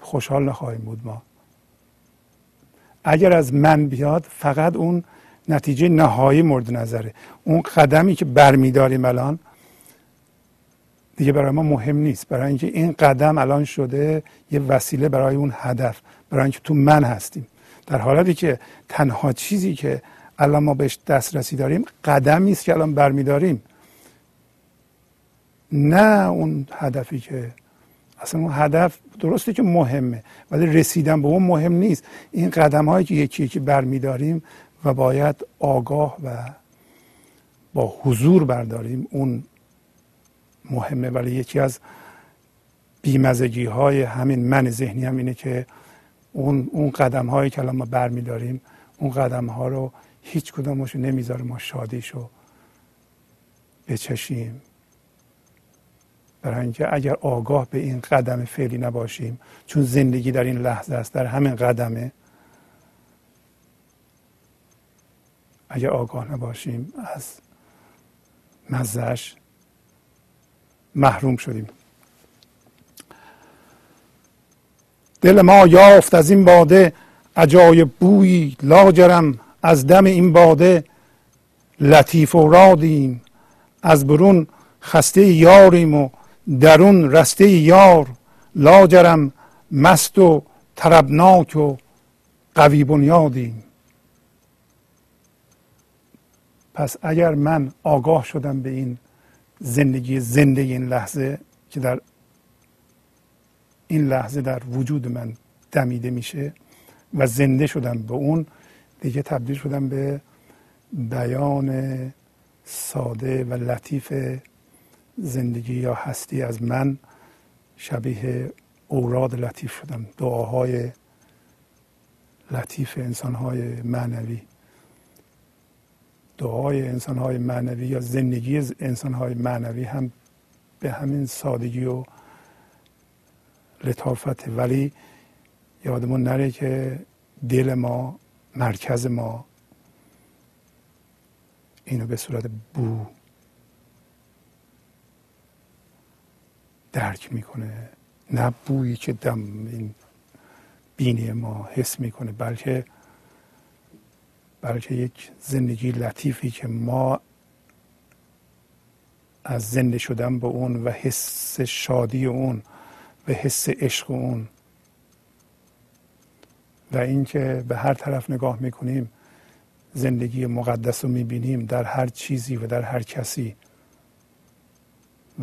خوشحال نخواهیم بود ما. اگر از من بیاد فقط اون نتیجه نهایی مورد نظره. اون قدمی که برمیداریم الان دیگه برای ما مهم نیست. برای اینکه این قدم الان شده یه وسیله برای اون هدف برای اینکه تو من هستیم. در حالتی که تنها چیزی که الان ما بهش دسترسی داریم قدمی است که الان برمیداریم. نه اون هدفی که اصلا اون هدف درسته که مهمه ولی رسیدن به اون مهم نیست. این قدم هایی که یکی یکی برمیداریم و باید آگاه و با حضور برداریم اون مهمه ولی یکی از بیمزگی های همین من ذهنی هم اینه که اون, اون قدم هایی که الان ما برمیداریم اون قدم ها رو هیچ کدامش نمی‌ذاره ما شادیشو بچشیم. برای اینکه اگر آگاه به این قدم فعلی نباشیم چون زندگی در این لحظه است در همین قدمه اگر آگاه نباشیم از مزهش محروم شدیم. دل ما یافت از این باده عجایب بویی لاجرم از دم این باده. لطیف و رادیم از برون خسته یاریم و درون رسته یار. لاجرم مست و طربناک و قوی بنیادیم. پس اگر من آگاه شدم به این زندگی زنده این لحظه که در این لحظه در وجود من دمیده میشه و زنده شدم به اون دیگه تبدیل شدم به بیان ساده و لطیف زندگی یا هستی از من. شبیه اوراد لطیف شدم. دعاهای لطیف انسانهای معنوی. دعای انسانهای معنوی یا زندگی انسانهای معنوی هم به همین سادگی و لطافت. ولی یادمون نره که دل ما مرکز ما اینو به صورت بو درک می‌کنه. نه بویی که دم این بینی ما حس می‌کنه بلکه بلکه یک زندگی لطیفی که ما از زنده شدن به اون و حس شادی اون و حس عشق اون و اینکه به هر طرف نگاه می‌کنیم زندگی مقدس رو می‌بینیم در هر چیزی و در هر کسی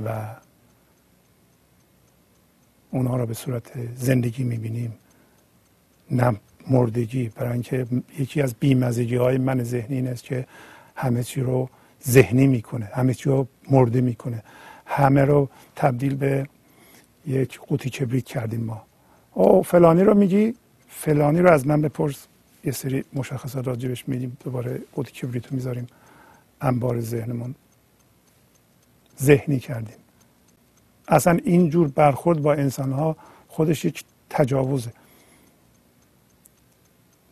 و اونها را به صورت زندگی می‌بینیم. نه مردگی برای اینکه یکی از بیمزگی های من ذهنی این است که همه چی رو ذهنی می‌کنه همه چی رو مرده می‌کنه. همه رو تبدیل به یک قوطی کبریت کردیم ما. او فلانی رو میگی؟ فلانی رو از من بپرس. یه سری مشخصات راجبش میدیم. دوباره قوطی کبریت رو می‌ذاریم انبار ذهنمون. ذهنی کردیم. اصلا این جور برخورد با انسان ها خودش یک تجاوزه.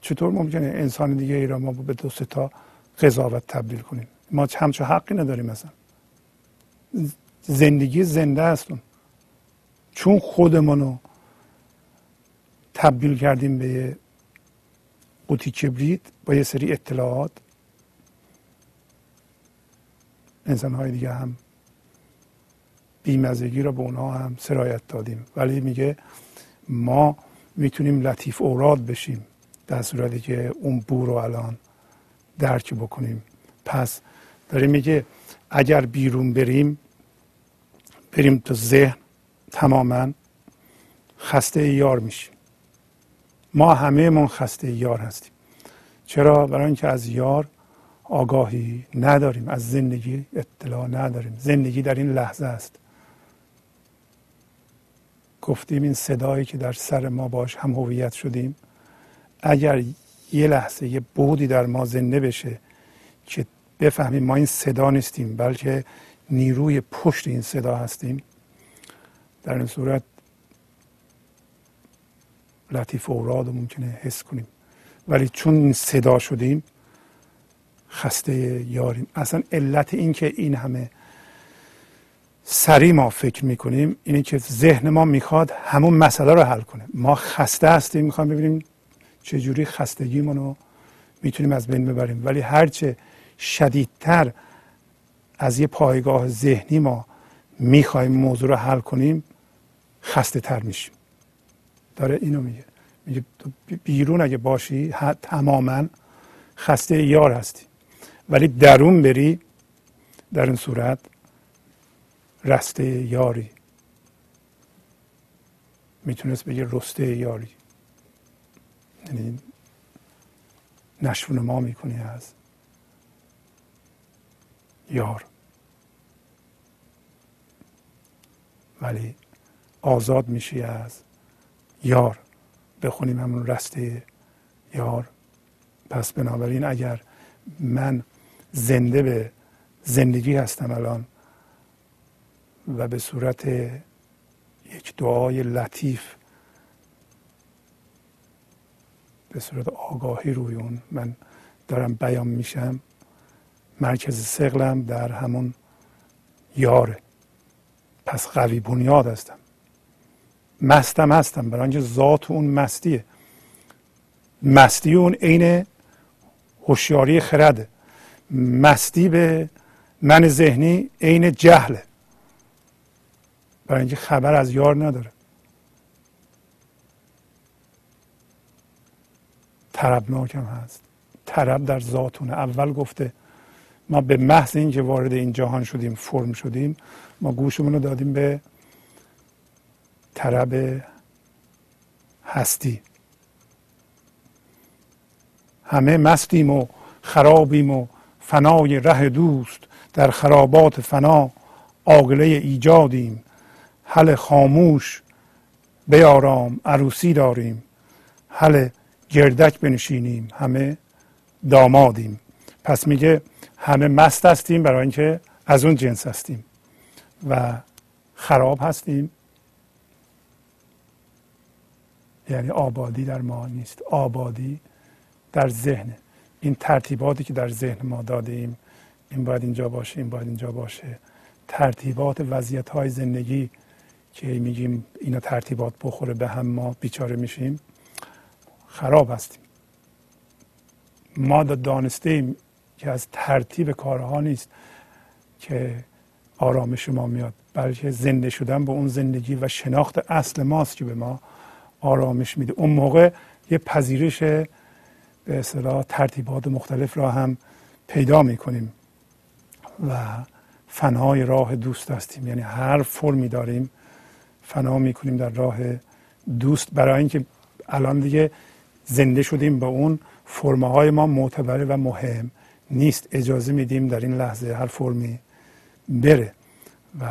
چطور ممکنه انسان دیگه ای را ما به دو تا قضاوت تبدیل کنیم؟ ما همچه حقی نداریم مثلا. زندگی زنده است. چون خودمونو تبدیل کردیم به قوطی کبریت با یه سری اطلاعات انسان های دیگه هم بیمزگی را به اونها هم سرایت دادیم. ولی میگه ما می‌تونیم لطیف اوراد بشیم. در صورتی که اون بو رو الان درک بکنیم. پس داره میگه اگر بیرون بریم بریم تو ذهن تماما خسته یار میشیم. ما همه من خسته یار هستیم. چرا؟ برای اینکه از یار آگاهی نداریم از زندگی اطلاع نداریم. زندگی در این لحظه است. گفتیم این صدایی که در سر ما باش هم هویت شدیم اگر یه لحظه یه بودی در ما زنده بشه که بفهمیم ما این صدا نیستیم بلکه نیروی پشت این صدا هستیم در این صورت لطیف اوراد رو ممکنه حس کنیم. ولی چون صدا شدیم خسته یاریم. اصلا علت این که این همه سریع ما فکر می‌کنیم اینه که ذهن ما می‌خواد همون مسئله رو حل کنه. ما خسته هستیم می‌خوام ببینیم چجوری خستگیمون رو می‌تونیم از بین ببریم. ولی هرچه شدیدتر از یه پایگاه ذهنی ما می‌خوایم موضوع رو حل کنیم خسته تر میشیم. داره اینو میگه. میگه بیرون اگه باشی تماما خسته یار هستی. ولی درون بری در این صورت رسته یاری. می‌تونست بگه رسته یاری. یعنی نشو ما می‌کنی از یار. ولی آزاد میشی از یار. بخونیم همون رسته یار. پس بنابراین اگر من زنده به زندگی هستم الان و به صورت یک دعای لطیف به صورت آگاهی روی اون. من دارم بیان میشم. مرکز سقلم در همون یاره پس قوی بنیاد هستم. مستم هستم. برای اینکه ذات اون مستیه. مستی اون عین هوشیاری خرده مستی به من ذهنی عین جهله برای اینکه خبر از یار نداره. طربناکم هست. طرب در ذاتونه. اول گفته ما به محض اینکه وارد این جهان شدیم فرم شدیم ما گوشمون رو دادیم به طرب هستی. همه مستیم و خرابیم و فنای ره دوست در خرابات فنا آگله ایجادیم. حل خاموش بیارام عروسی داریم. حل گردک بنشینیم همه دامادیم. پس میگه همه مست هستیم برای اینکه از اون جنس هستیم و خراب هستیم. یعنی آبادی در ما نیست آبادی در ذهن. این ترتیباتی که در ذهن ما دادیم این باید اینجا باشه این باید اینجا باشه. ترتیبات وضعیت های زندگی که میگیم اینا ترتیبات بخوره به هم ما بیچاره میشیم. خراب هستیم. ما دانسته ایم که از ترتیب کارها نیست که آرامش ما میاد بلکه زنده شدن به اون زندگی و شناخت اصل ماست که به ما آرامش میده. اون موقع یه پذیرش به اصطلاح ترتیبات مختلف را هم پیدا می‌کنیم و فنای راه دوست هستیم. یعنی هر فرمی داریم فنا می‌کنیم در راه دوست. برای اینکه الان دیگه زنده شدیم به اون. فرمه های ما معتبره و مهم نیست. اجازه میدیم در این لحظه هر فرمی بره و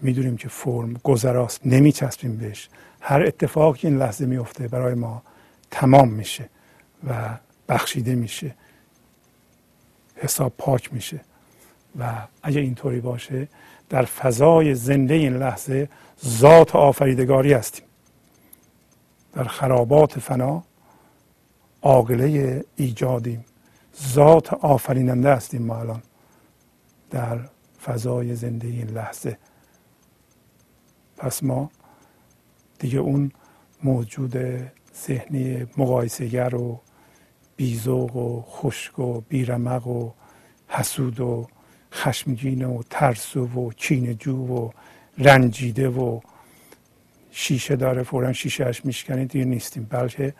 می‌دونیم که فرم گذراست. نمیچسبیم بهش. هر اتفاقی این لحظه میفته برای ما تمام میشه و بخشیده میشه. حساب پاک میشه. و اگه اینطوری باشه در فضای زنده این لحظه ذات آفریدگاری هستیم. در خرابات فنا عاقله ایجادیم. ذات آفریننده هستیم ما الان در فضای زنده این لحظه. پس ما دیگه اون موجود ذهنی مقایسهگر و بیزوق و خشک و بیرمق و حسود و خشمگین و ترسو و جو و رنجیده و شیشه داره فورا شیشهش میشکنه دیگه نیستیم. بلکه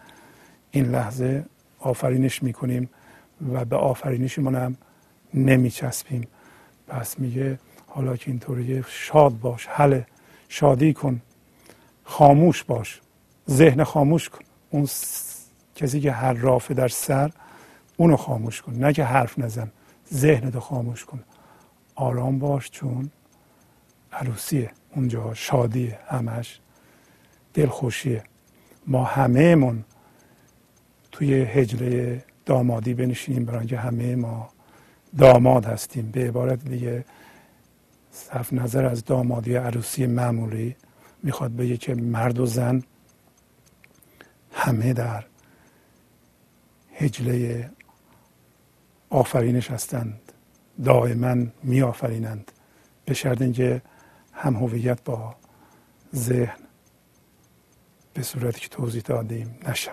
این لحظه آفرینش می‌کنیم و به آفرینشمون هم نمیچسبیم. پس میگه حالا که اینطوری شاد باش حل شادی کن خاموش باش ذهن خاموش کن. اون کسی که هر رافه در سر اونو خاموش کن. نه که حرف نزن ذهن خاموش کن. آرام باش چون عروسیه اونجا شادیه همش دلخوشیه. ما همه من توی هجله دامادی بنشینیم برای اینکه همه ما داماد هستیم. به عبارت دیگه صرف نظر از دامادی عروسی معمولی می‌خواد بگه که مرد و زن همه در هجله آفرینش هستند. دائما می آفرینند به شرط اینکه هم هویت با ذهن به صورتی که توضیح دادیم نشن.